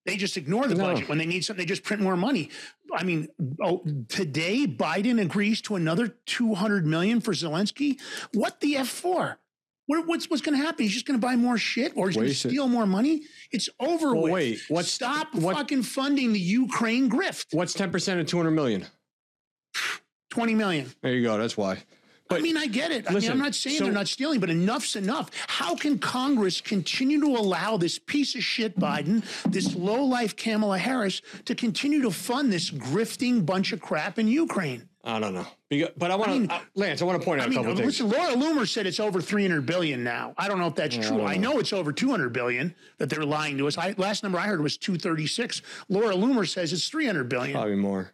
[SPEAKER 5] They just ignore the
[SPEAKER 6] No.
[SPEAKER 5] budget when they need something. They just print more money. I mean, oh, today Biden agrees to another two hundred million for Zelensky. What the f for? What, what's what's going to happen? He's just going to buy more shit, or he's going to steal more money. It's over
[SPEAKER 6] Well,
[SPEAKER 5] with.
[SPEAKER 6] wait, what's-
[SPEAKER 5] Stop
[SPEAKER 6] what-
[SPEAKER 5] fucking funding the Ukraine grift.
[SPEAKER 6] what's ten percent of two hundred million?
[SPEAKER 5] Twenty million.
[SPEAKER 6] There you go. That's why.
[SPEAKER 5] I mean, I get it. I mean, I'm not saying
[SPEAKER 6] so-
[SPEAKER 5] they're not stealing, but enough's enough. How can Congress continue to allow this piece of shit Biden, this low life Kamala Harris, to continue to fund this grifting bunch of crap in Ukraine?
[SPEAKER 6] I don't know. Because- But I want to,
[SPEAKER 5] mean- uh,
[SPEAKER 6] Lance. I want to point out
[SPEAKER 5] I
[SPEAKER 6] a
[SPEAKER 5] mean,
[SPEAKER 6] couple of things.
[SPEAKER 5] Laura Loomer said it's over 300 billion now. I don't know if that's true.
[SPEAKER 6] don't
[SPEAKER 5] I
[SPEAKER 6] know.
[SPEAKER 5] know it's over 200 billion that they're lying to us. I, last number I heard was 236. Laura Loomer says it's 300 billion.
[SPEAKER 6] Probably more.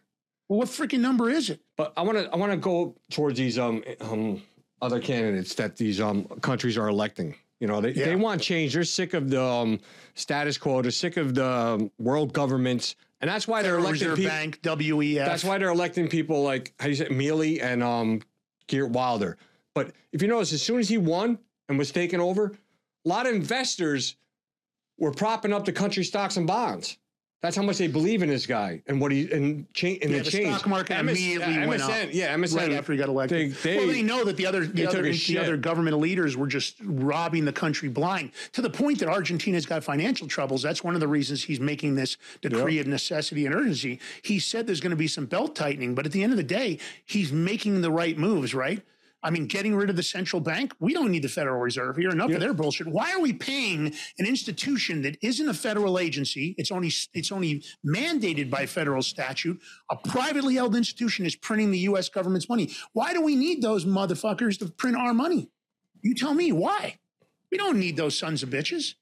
[SPEAKER 5] Well, what freaking number is it?
[SPEAKER 6] But I want to. I want to go towards these um um other candidates that these um countries are electing. You know, they,
[SPEAKER 5] Yeah.
[SPEAKER 6] they want change. They're sick of the um, status quo. They're sick of the um, world governments, and that's why they're
[SPEAKER 5] Federal
[SPEAKER 6] electing
[SPEAKER 5] Reserve
[SPEAKER 6] people.
[SPEAKER 5] Bank, WEF.
[SPEAKER 6] That's why they're electing people like how do you say Mealy and um Geert Wilder. But if you notice, as soon as he won and was taken over, a lot of investors were propping up the country stocks and bonds. That's how much they believe in this guy and what he and change and
[SPEAKER 5] Yeah,
[SPEAKER 6] the,
[SPEAKER 5] the
[SPEAKER 6] change.
[SPEAKER 5] stock market
[SPEAKER 6] MS
[SPEAKER 5] immediately uh, went up.
[SPEAKER 6] MSN, Yeah, MSN.
[SPEAKER 5] right after he got elected.
[SPEAKER 6] They, they,
[SPEAKER 5] well, they know that the other the other the other government leaders were just robbing the country blind to the point that Argentina's got financial troubles. That's one of the reasons he's making this decree of necessity and urgency. He said there's going to be some belt tightening, but at the end of the day, he's making the right moves, right? I mean, getting rid of the central bank. We don't need the Federal Reserve here. Enough of their bullshit. Why are we paying an institution that isn't a federal agency? It's only it's only mandated by federal statute. A privately held institution is printing the U.S. government's money. Why do we need those motherfuckers to print our money? You tell me why. We don't need those sons of bitches.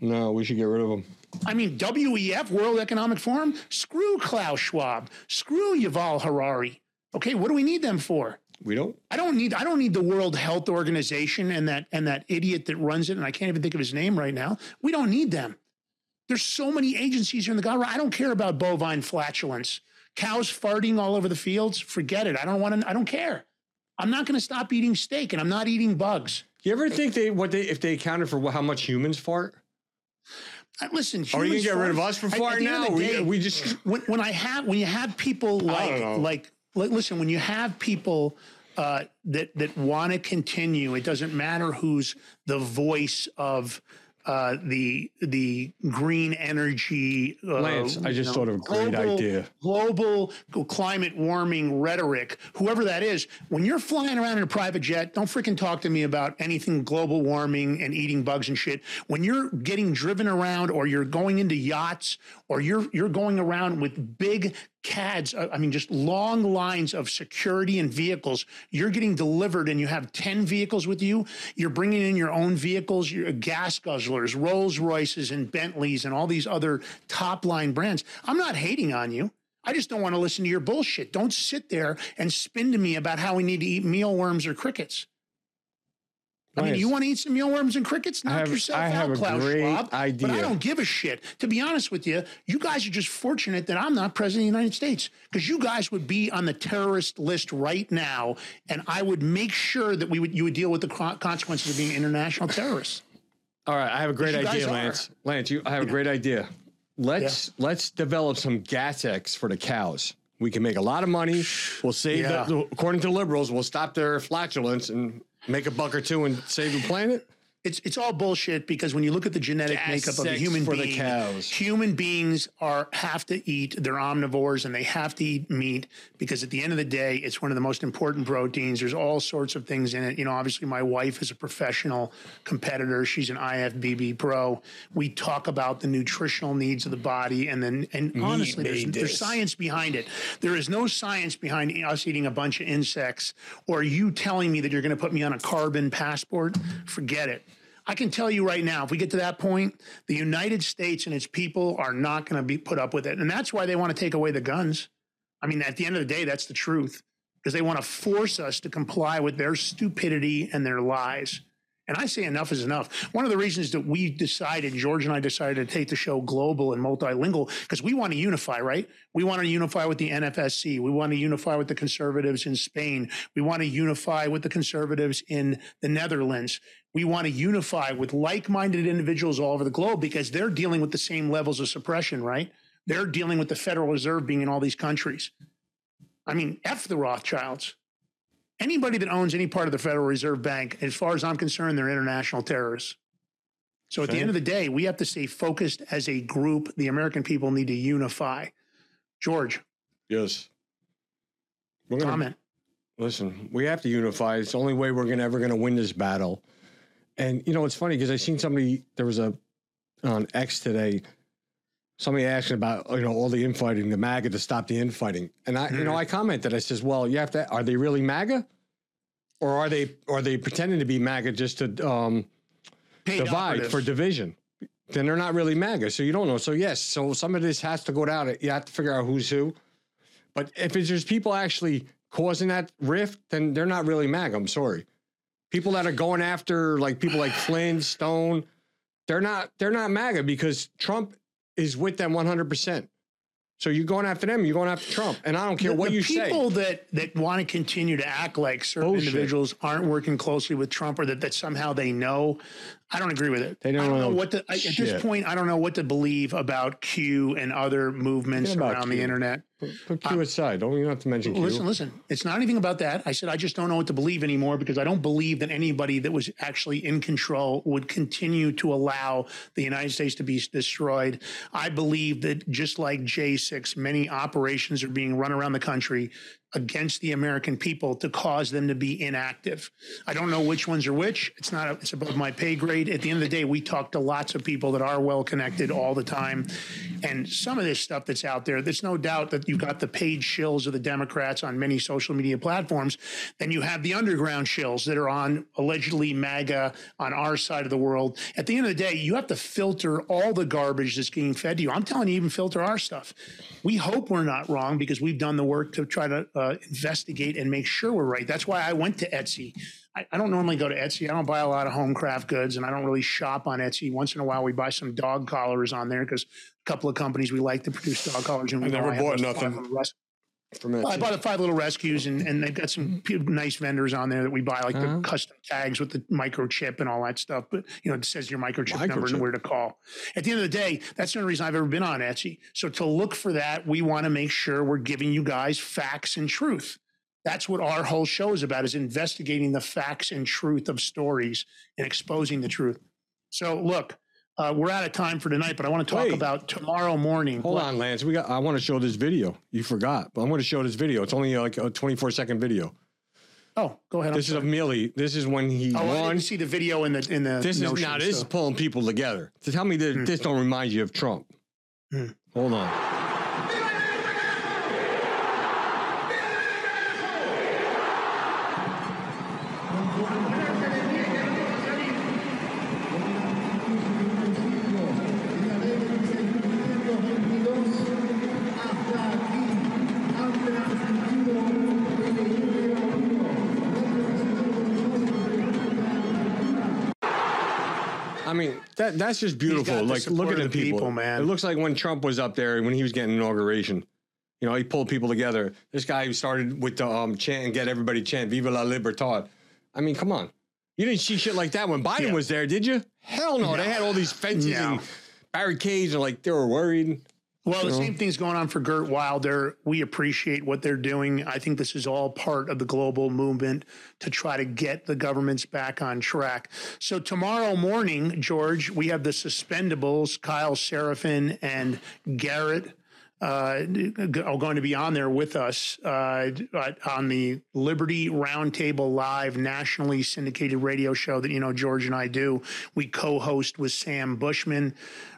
[SPEAKER 6] no, we should get rid of them.
[SPEAKER 5] I mean, WEF, World Economic Forum, screw Klaus Schwab, screw Yuval Harari. Okay, what do we need them for?
[SPEAKER 6] We don't.
[SPEAKER 5] I don't need I don't need the World Health Organization and that and that idiot that runs it, and I can't even think of his name right now. We don't need them. There's so many agencies here in the government. I don't care about bovine flatulence. Cows farting all over the fields, forget it. I don't want to, I don't care. I'm not going to stop eating steak and I'm not eating bugs.
[SPEAKER 6] You ever think they what they if they accounted for how much humans fart?
[SPEAKER 5] Uh, Listen,
[SPEAKER 6] Are you gonna get rid of us for farting
[SPEAKER 5] the end of
[SPEAKER 6] now?
[SPEAKER 5] the
[SPEAKER 6] We- we just-
[SPEAKER 5] when, when I have when you have people like like li- listen when you have people uh, that that want to continue, it doesn't matter who's the voice of. Uh, the the green energy. Uh,
[SPEAKER 6] Lance, I just
[SPEAKER 5] know,
[SPEAKER 6] thought of a great
[SPEAKER 5] global-
[SPEAKER 6] idea.
[SPEAKER 5] Global climate warming rhetoric, whoever that is, when you're flying around in a private jet, don't freaking talk to me about anything global warming and eating bugs and shit. When you're getting driven around or you're going into yachts or you're you're going around with big CADs, uh, I mean just long lines of security and vehicles, you're getting delivered and you have 10 vehicles with you, you're bringing in your own vehicles, your gas guzzlers, Rolls Royces and Bentleys and all these other top line brands. I'm not hating on you. I just don't want to listen to your bullshit. Don't sit there and spin to me about how we need to eat mealworms or crickets. I mean,
[SPEAKER 6] Lance,
[SPEAKER 5] you want to eat some mealworms and crickets? Knock
[SPEAKER 6] have-
[SPEAKER 5] yourself
[SPEAKER 6] I
[SPEAKER 5] out,
[SPEAKER 6] have a
[SPEAKER 5] Klaus
[SPEAKER 6] great
[SPEAKER 5] Schwab. But I don't give a shit. To be honest with you, you guys are just fortunate that I'm not president of the United States because you guys would be on the terrorist list right now, and I would make sure that we would you would deal with the consequences of being international terrorists.
[SPEAKER 6] All right, I have a great idea,
[SPEAKER 5] are.
[SPEAKER 6] Lance. Lance, you, I have a great idea. Let's let's develop some gas X for the cows. We can make a lot of money. We'll save,
[SPEAKER 5] Yeah.
[SPEAKER 6] the, according to liberals, we'll stop their flatulence and make a buck or two and save the planet.
[SPEAKER 5] It's it's all bullshit because when you look at the genetic
[SPEAKER 6] Gas
[SPEAKER 5] makeup of a human
[SPEAKER 6] for the
[SPEAKER 5] being,
[SPEAKER 6] cows.
[SPEAKER 5] human beings are have to eat. They're omnivores and they have to eat meat because at the end of the day, it's one of the most important proteins. There's all sorts of things in it. You know, obviously, my wife is a professional competitor. She's an IFBB pro. We talk about the nutritional needs of the body, and then and honestly, there's, there's science behind it. There is no science behind us eating a bunch of insects or you telling me that you're going to put me on a carbon passport. Forget it. I can tell you right now, if we get to that point, the United States and its people are not going to be put up with it. And that's why they want to take away the guns. I mean, at the end of the day, that's the truth because they want to force us to comply with their stupidity and their lies. And I say enough is enough. One of the reasons that we decided, George and I decided to take the show global and multilingual, because we want to unify, right? We want to unify with the NFSC. We want to unify with the conservatives in Spain. We want to unify with the conservatives in the Netherlands. We want to unify with like minded individuals all over the globe because they're dealing with the same levels of suppression, right? They're dealing with the Federal Reserve being in all these countries. I mean, F the Rothschilds anybody that owns any part of the Federal Reserve Bank, as far as I'm concerned, they're international terrorists. So at the end of the day, we have to stay focused as a group. The American people need to unify. George,
[SPEAKER 6] Yes. We're gonna,
[SPEAKER 5] comment.
[SPEAKER 6] Listen, we have to unify. It's the only way we're gonna ever gonna win this battle. And you know, it's funny because I seen somebody there was a on X today. Somebody asking about you know all the infighting, the MAGA to stop the infighting, and I you know I commented. I says, well, you have to. Are they really MAGA, or are they are they pretending to be MAGA just to um,
[SPEAKER 5] Paid
[SPEAKER 6] divide
[SPEAKER 5] operatives.
[SPEAKER 6] for division? Then they're not really MAGA, so you don't know. So yes, so some of this has to go down. You have to figure out who's who. But if it's, there's people actually causing that rift, then they're not really MAGA. I'm sorry. People that are going after like people like Flynn, Stone, they're not they're not MAGA because Trump is with them 100. percent So you're going after them, you're going after Trump, and I don't care
[SPEAKER 5] The-
[SPEAKER 6] what
[SPEAKER 5] the
[SPEAKER 6] you say.
[SPEAKER 5] people that that want to continue to act like certain
[SPEAKER 6] Bullshit.
[SPEAKER 5] individuals aren't working closely with Trump, or that, that somehow they know. I don't agree with it.
[SPEAKER 6] They don't
[SPEAKER 5] I don't know
[SPEAKER 6] know
[SPEAKER 5] what to. I, at this point, I don't know what to believe about Q and other movements around the internet.
[SPEAKER 6] Put Q um, aside. Don't even have to mention Q.
[SPEAKER 5] Listen, listen. It's not anything about that. I said I just don't know what to believe anymore because I don't believe that anybody that was actually in control would continue to allow the United States to be destroyed. I believe that just like J6, many operations are being run around the country against the American people to cause them to be inactive. I don't know which ones are which. It's not. It's above my pay grade. At the end of the day, we talk to lots of people that are well connected all the time, and some of this stuff that's out there. There's no doubt that you've got the paid shills of the Democrats on many social media platforms. Then you have the underground shills that are on allegedly MAGA on our side of the world. At the end of the day, you have to filter all the garbage that's being fed to you. I'm telling you, even filter our stuff. We hope we're not wrong because we've done the work to try to uh, Uh, investigate and make sure we're right. That's why I went to Etsy. I, I don't normally go to Etsy. I don't buy a lot of home craft goods and I don't really shop on Etsy. Once in a while, we buy some dog collars on there because a couple of companies we like to produce dog collars. And we
[SPEAKER 6] I never bought nothing.
[SPEAKER 5] Five little res- I bought the five little rescues, and, and they've got some nice vendors on there that we buy, like
[SPEAKER 6] Uh-huh.
[SPEAKER 5] the custom tags with the microchip and all that stuff. But you know, it says your microchip, number and where to call. At the end of the day, that's the only reason I've ever been on Etsy. So to look for that, we want to make sure we're giving you guys facts and truth. That's what our whole show is about: is investigating the facts and truth of stories and exposing the truth. So look. Uh, we're out of time for tonight, but I want to talk
[SPEAKER 6] Wait.
[SPEAKER 5] about tomorrow morning.
[SPEAKER 6] Hold
[SPEAKER 5] What-
[SPEAKER 6] on, Lance. We got. I want to show this video. You forgot, but I'm going to show this video. It's only like a 24 second video.
[SPEAKER 5] Oh, go ahead. I'm
[SPEAKER 6] This is
[SPEAKER 5] sorry.
[SPEAKER 6] of Milei. This is when he
[SPEAKER 5] Oh, I
[SPEAKER 6] won.
[SPEAKER 5] didn't see the video in the in the.
[SPEAKER 6] This is
[SPEAKER 5] no
[SPEAKER 6] now. This is pulling people together. To tell me that this don't remind you of Trump.
[SPEAKER 5] Hmm.
[SPEAKER 6] Hold on. That that's just beautiful. Like, look at the
[SPEAKER 5] the
[SPEAKER 6] people.
[SPEAKER 5] people, man.
[SPEAKER 6] It looks like when Trump was up there when he was getting inauguration. You know, he pulled people together. This guy started with the um, chant and get everybody chant "Viva la Libertad." I mean, come on. You didn't see shit like that when Biden
[SPEAKER 5] Yeah.
[SPEAKER 6] was there, did you? Hell no. They had all these fences
[SPEAKER 5] No.
[SPEAKER 6] and barricades and like they were worried.
[SPEAKER 5] Well, the
[SPEAKER 6] know?
[SPEAKER 5] same thing's going on for Geert Wilder. We appreciate what they're doing. I think this is all part of the global movement to try to get the governments back on track. So tomorrow morning, George, we have the suspendables, Kyle Seraphin and Garrett. Uh, are going to be on there with us uh, on the Liberty Roundtable Live nationally syndicated radio show that you know George and I do. We co-host with Sam Bushman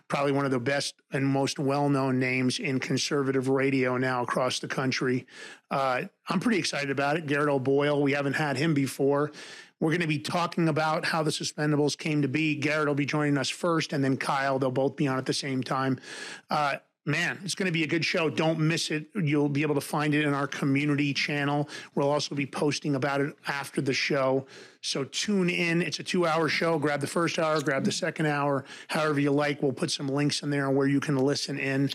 [SPEAKER 5] probably one of the best and most well-known names in conservative radio now across the country. Uh, I'm pretty excited about it. Garrett O'Boyle, we haven't had him before. We're going to be talking about how the suspendables came to be. Garrett will be joining us first, and then Kyle. They'll both be on at the same time. Uh, man, it's going to be a good show. Don't miss it. You'll be able to find it in our community channel. We'll also be posting about it after the show. So tune in. It's a two hour show. Grab the first hour, grab the second hour, however you like. We'll put some links in there on where you can listen in.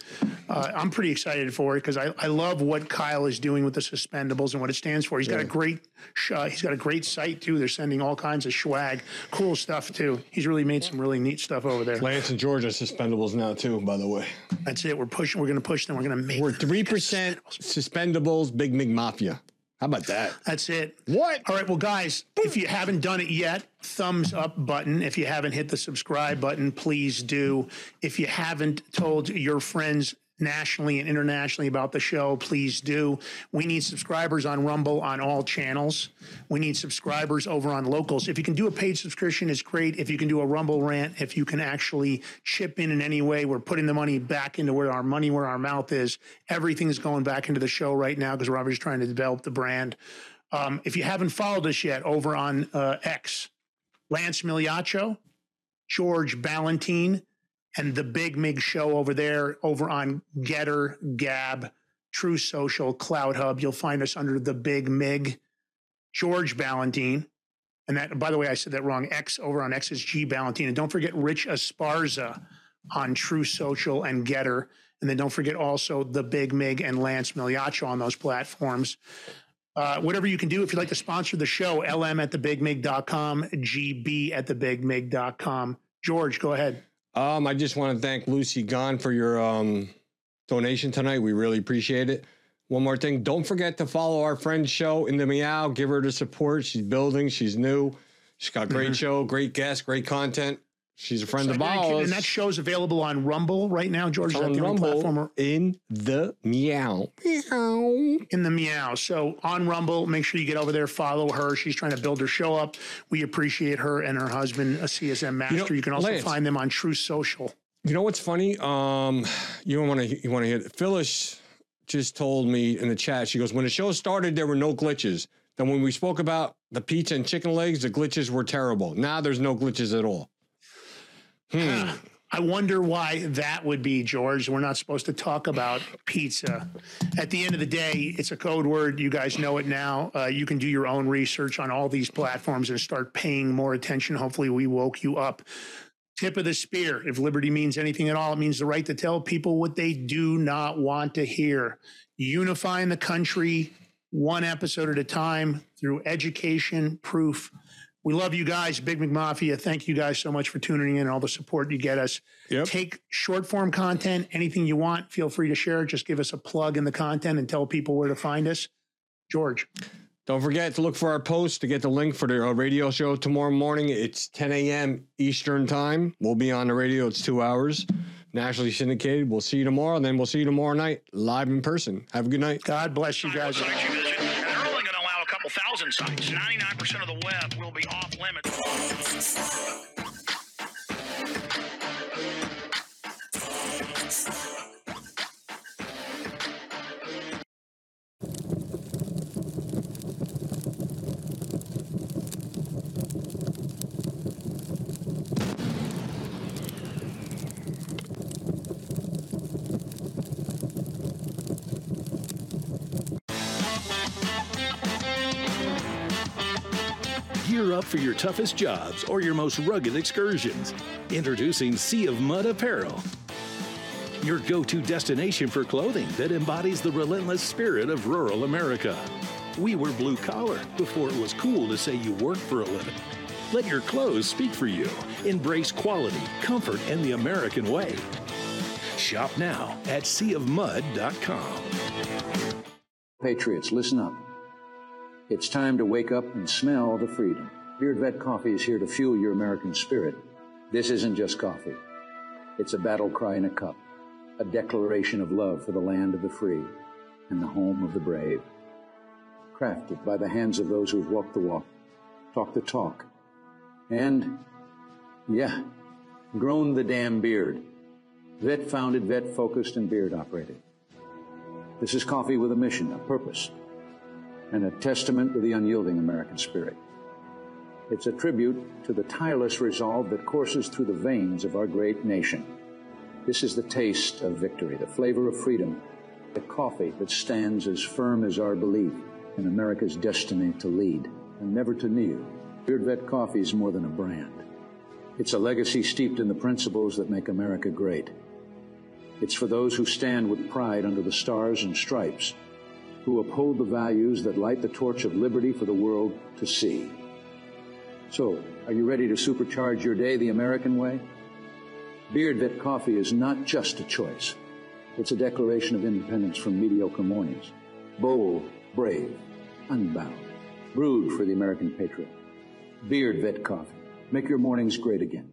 [SPEAKER 5] Uh, I'm pretty excited for it because I, I love what Kyle is doing with the suspendables and what it stands for. He's got a great uh, he's got a great site too. They're sending all kinds of swag, cool stuff too. He's really made some really neat stuff over there.
[SPEAKER 6] Lance and Georgia suspendables now too. By the way,
[SPEAKER 5] That's it. We're pushing. We're going to push them. We're going to make.
[SPEAKER 6] we're three percent suspendables. Big Mig Mafia. How about that?
[SPEAKER 5] That's it.
[SPEAKER 6] What?
[SPEAKER 5] All right. Well, guys, if you haven't done it yet, thumbs up button. If you haven't hit the subscribe button, please do. If you haven't told your friends nationally and internationally about the show, please do. We need subscribers on Rumble on all channels. We need subscribers over on locals. If you can do a paid subscription, it's great. If you can do a Rumble rant, if you can actually chip in in any way, we're putting the money back into where our money, where our mouth is. Everything's going back into the show right now because Robert's trying to develop the brand. Um, if you haven't followed us yet over on uh, X, Lance Migliaccio, George Ballantine, and the Big Mig Show over there, over on GETTR, Gab, Truth Social, CloutHub. You'll find us under the Big Mig, George Ballantine. And that, by the way, I said that wrong. X over on X is G Ballantine. And don't forget Rich Esparza on Truth Social and GETTR. And then don't forget also the Big Mig and Lance Migliaccio on those platforms. Uh, whatever you can do, if you'd like to sponsor the show, lm at thebigmig.com, gb at thebigmig.com. George, go ahead.
[SPEAKER 6] Um, I just want to thank Lucy Gahn for your um, donation tonight. We really appreciate it. One more thing, don't forget to follow our friend's show in the Meow. Give her the support. She's building. She's new. She's got great show, great guests, great content. She's a friend of ours.
[SPEAKER 5] And that show's available on Rumble right now, George. Is that
[SPEAKER 6] on
[SPEAKER 5] the only platform?
[SPEAKER 6] Rumble in the Meow. Meow.
[SPEAKER 5] in the meow. So on Rumble, make sure you get over there, follow her. She's trying to build her show up. We appreciate her and her husband, a CSM master. You, can also
[SPEAKER 6] Lance.
[SPEAKER 5] find them on Truth Social.
[SPEAKER 6] You know what's funny? Um, you don't want to. You want to hear? Phyllis just told me in the chat. She goes, "When the show started, there were no glitches. Then when we spoke about the pizza and chicken legs, the glitches were terrible. Now there's no glitches at all." Hmm.
[SPEAKER 5] I wonder why that would be, George. We're not supposed to talk about pizza. At the end of the day, it's a code word. You guys know it now. Uh, you can do your own research on all these platforms and start paying more attention. Hopefully, we woke you up. Tip of the spear. If liberty means anything at all, it means the right to tell people what they do not want to hear. Unifying the country one episode at a time through education, proof. We love you guys, Big Mig Mafia. Thank you guys so much for tuning in and all the support you get us.
[SPEAKER 6] Yep.
[SPEAKER 5] Take short form content, anything you want, feel free to share it. Just give us a plug in the content and tell people where to find us. George.
[SPEAKER 6] Don't forget to look for our post to get the link for the uh, radio show tomorrow morning. It's 10 a.m. Eastern time. We'll be on the radio. It's two hours, nationally syndicated. We'll see you tomorrow. And then we'll see you tomorrow night live in person. Have a good night.
[SPEAKER 5] God bless you guys.
[SPEAKER 2] Sites. 99% of the web will be off limits.
[SPEAKER 7] Up for your toughest jobs or your most rugged excursions. Introducing Sea of Mud Apparel. Your go to destination for clothing that embodies the relentless spirit of rural America. We were blue collar before it was cool to say you worked for a living. Let your clothes speak for you. Embrace quality, comfort, and the American way. Shop now at seaofmud.com.
[SPEAKER 8] Patriots, listen up. It's time to wake up and smell the freedom. Beard Vet Coffee is here to fuel your American spirit. This isn't just coffee. It's a battle cry in a cup, a declaration of love for the land of the free and the home of the brave. Crafted by the hands of those who've walked the walk, talked the talk, and, yeah, grown the damn beard. Vet founded, vet focused, and beard operated. This is coffee with a mission, a purpose, and a testament to the unyielding American spirit. It's a tribute to the tireless resolve that courses through the veins of our great nation. This is the taste of victory, the flavor of freedom, the coffee that stands as firm as our belief in America's destiny to lead and never to kneel. Beard Vet Coffee is more than a brand. It's a legacy steeped in the principles that make America great. It's for those who stand with pride under the stars and stripes, who uphold the values that light the torch of liberty for the world to see. So, are you ready to supercharge your day the American way? Beard Vet Coffee is not just a choice. It's a declaration of independence from mediocre mornings. Bold, brave, unbound. Brewed for the American patriot. Beard Vet Coffee. Make your mornings great again.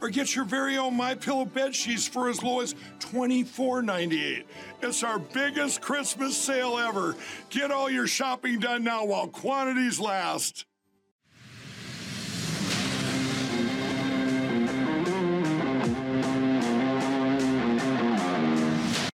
[SPEAKER 9] or get your very own My Pillow bed sheets for as low as $24.98. It's our biggest Christmas sale ever. Get all your shopping done now while quantities last.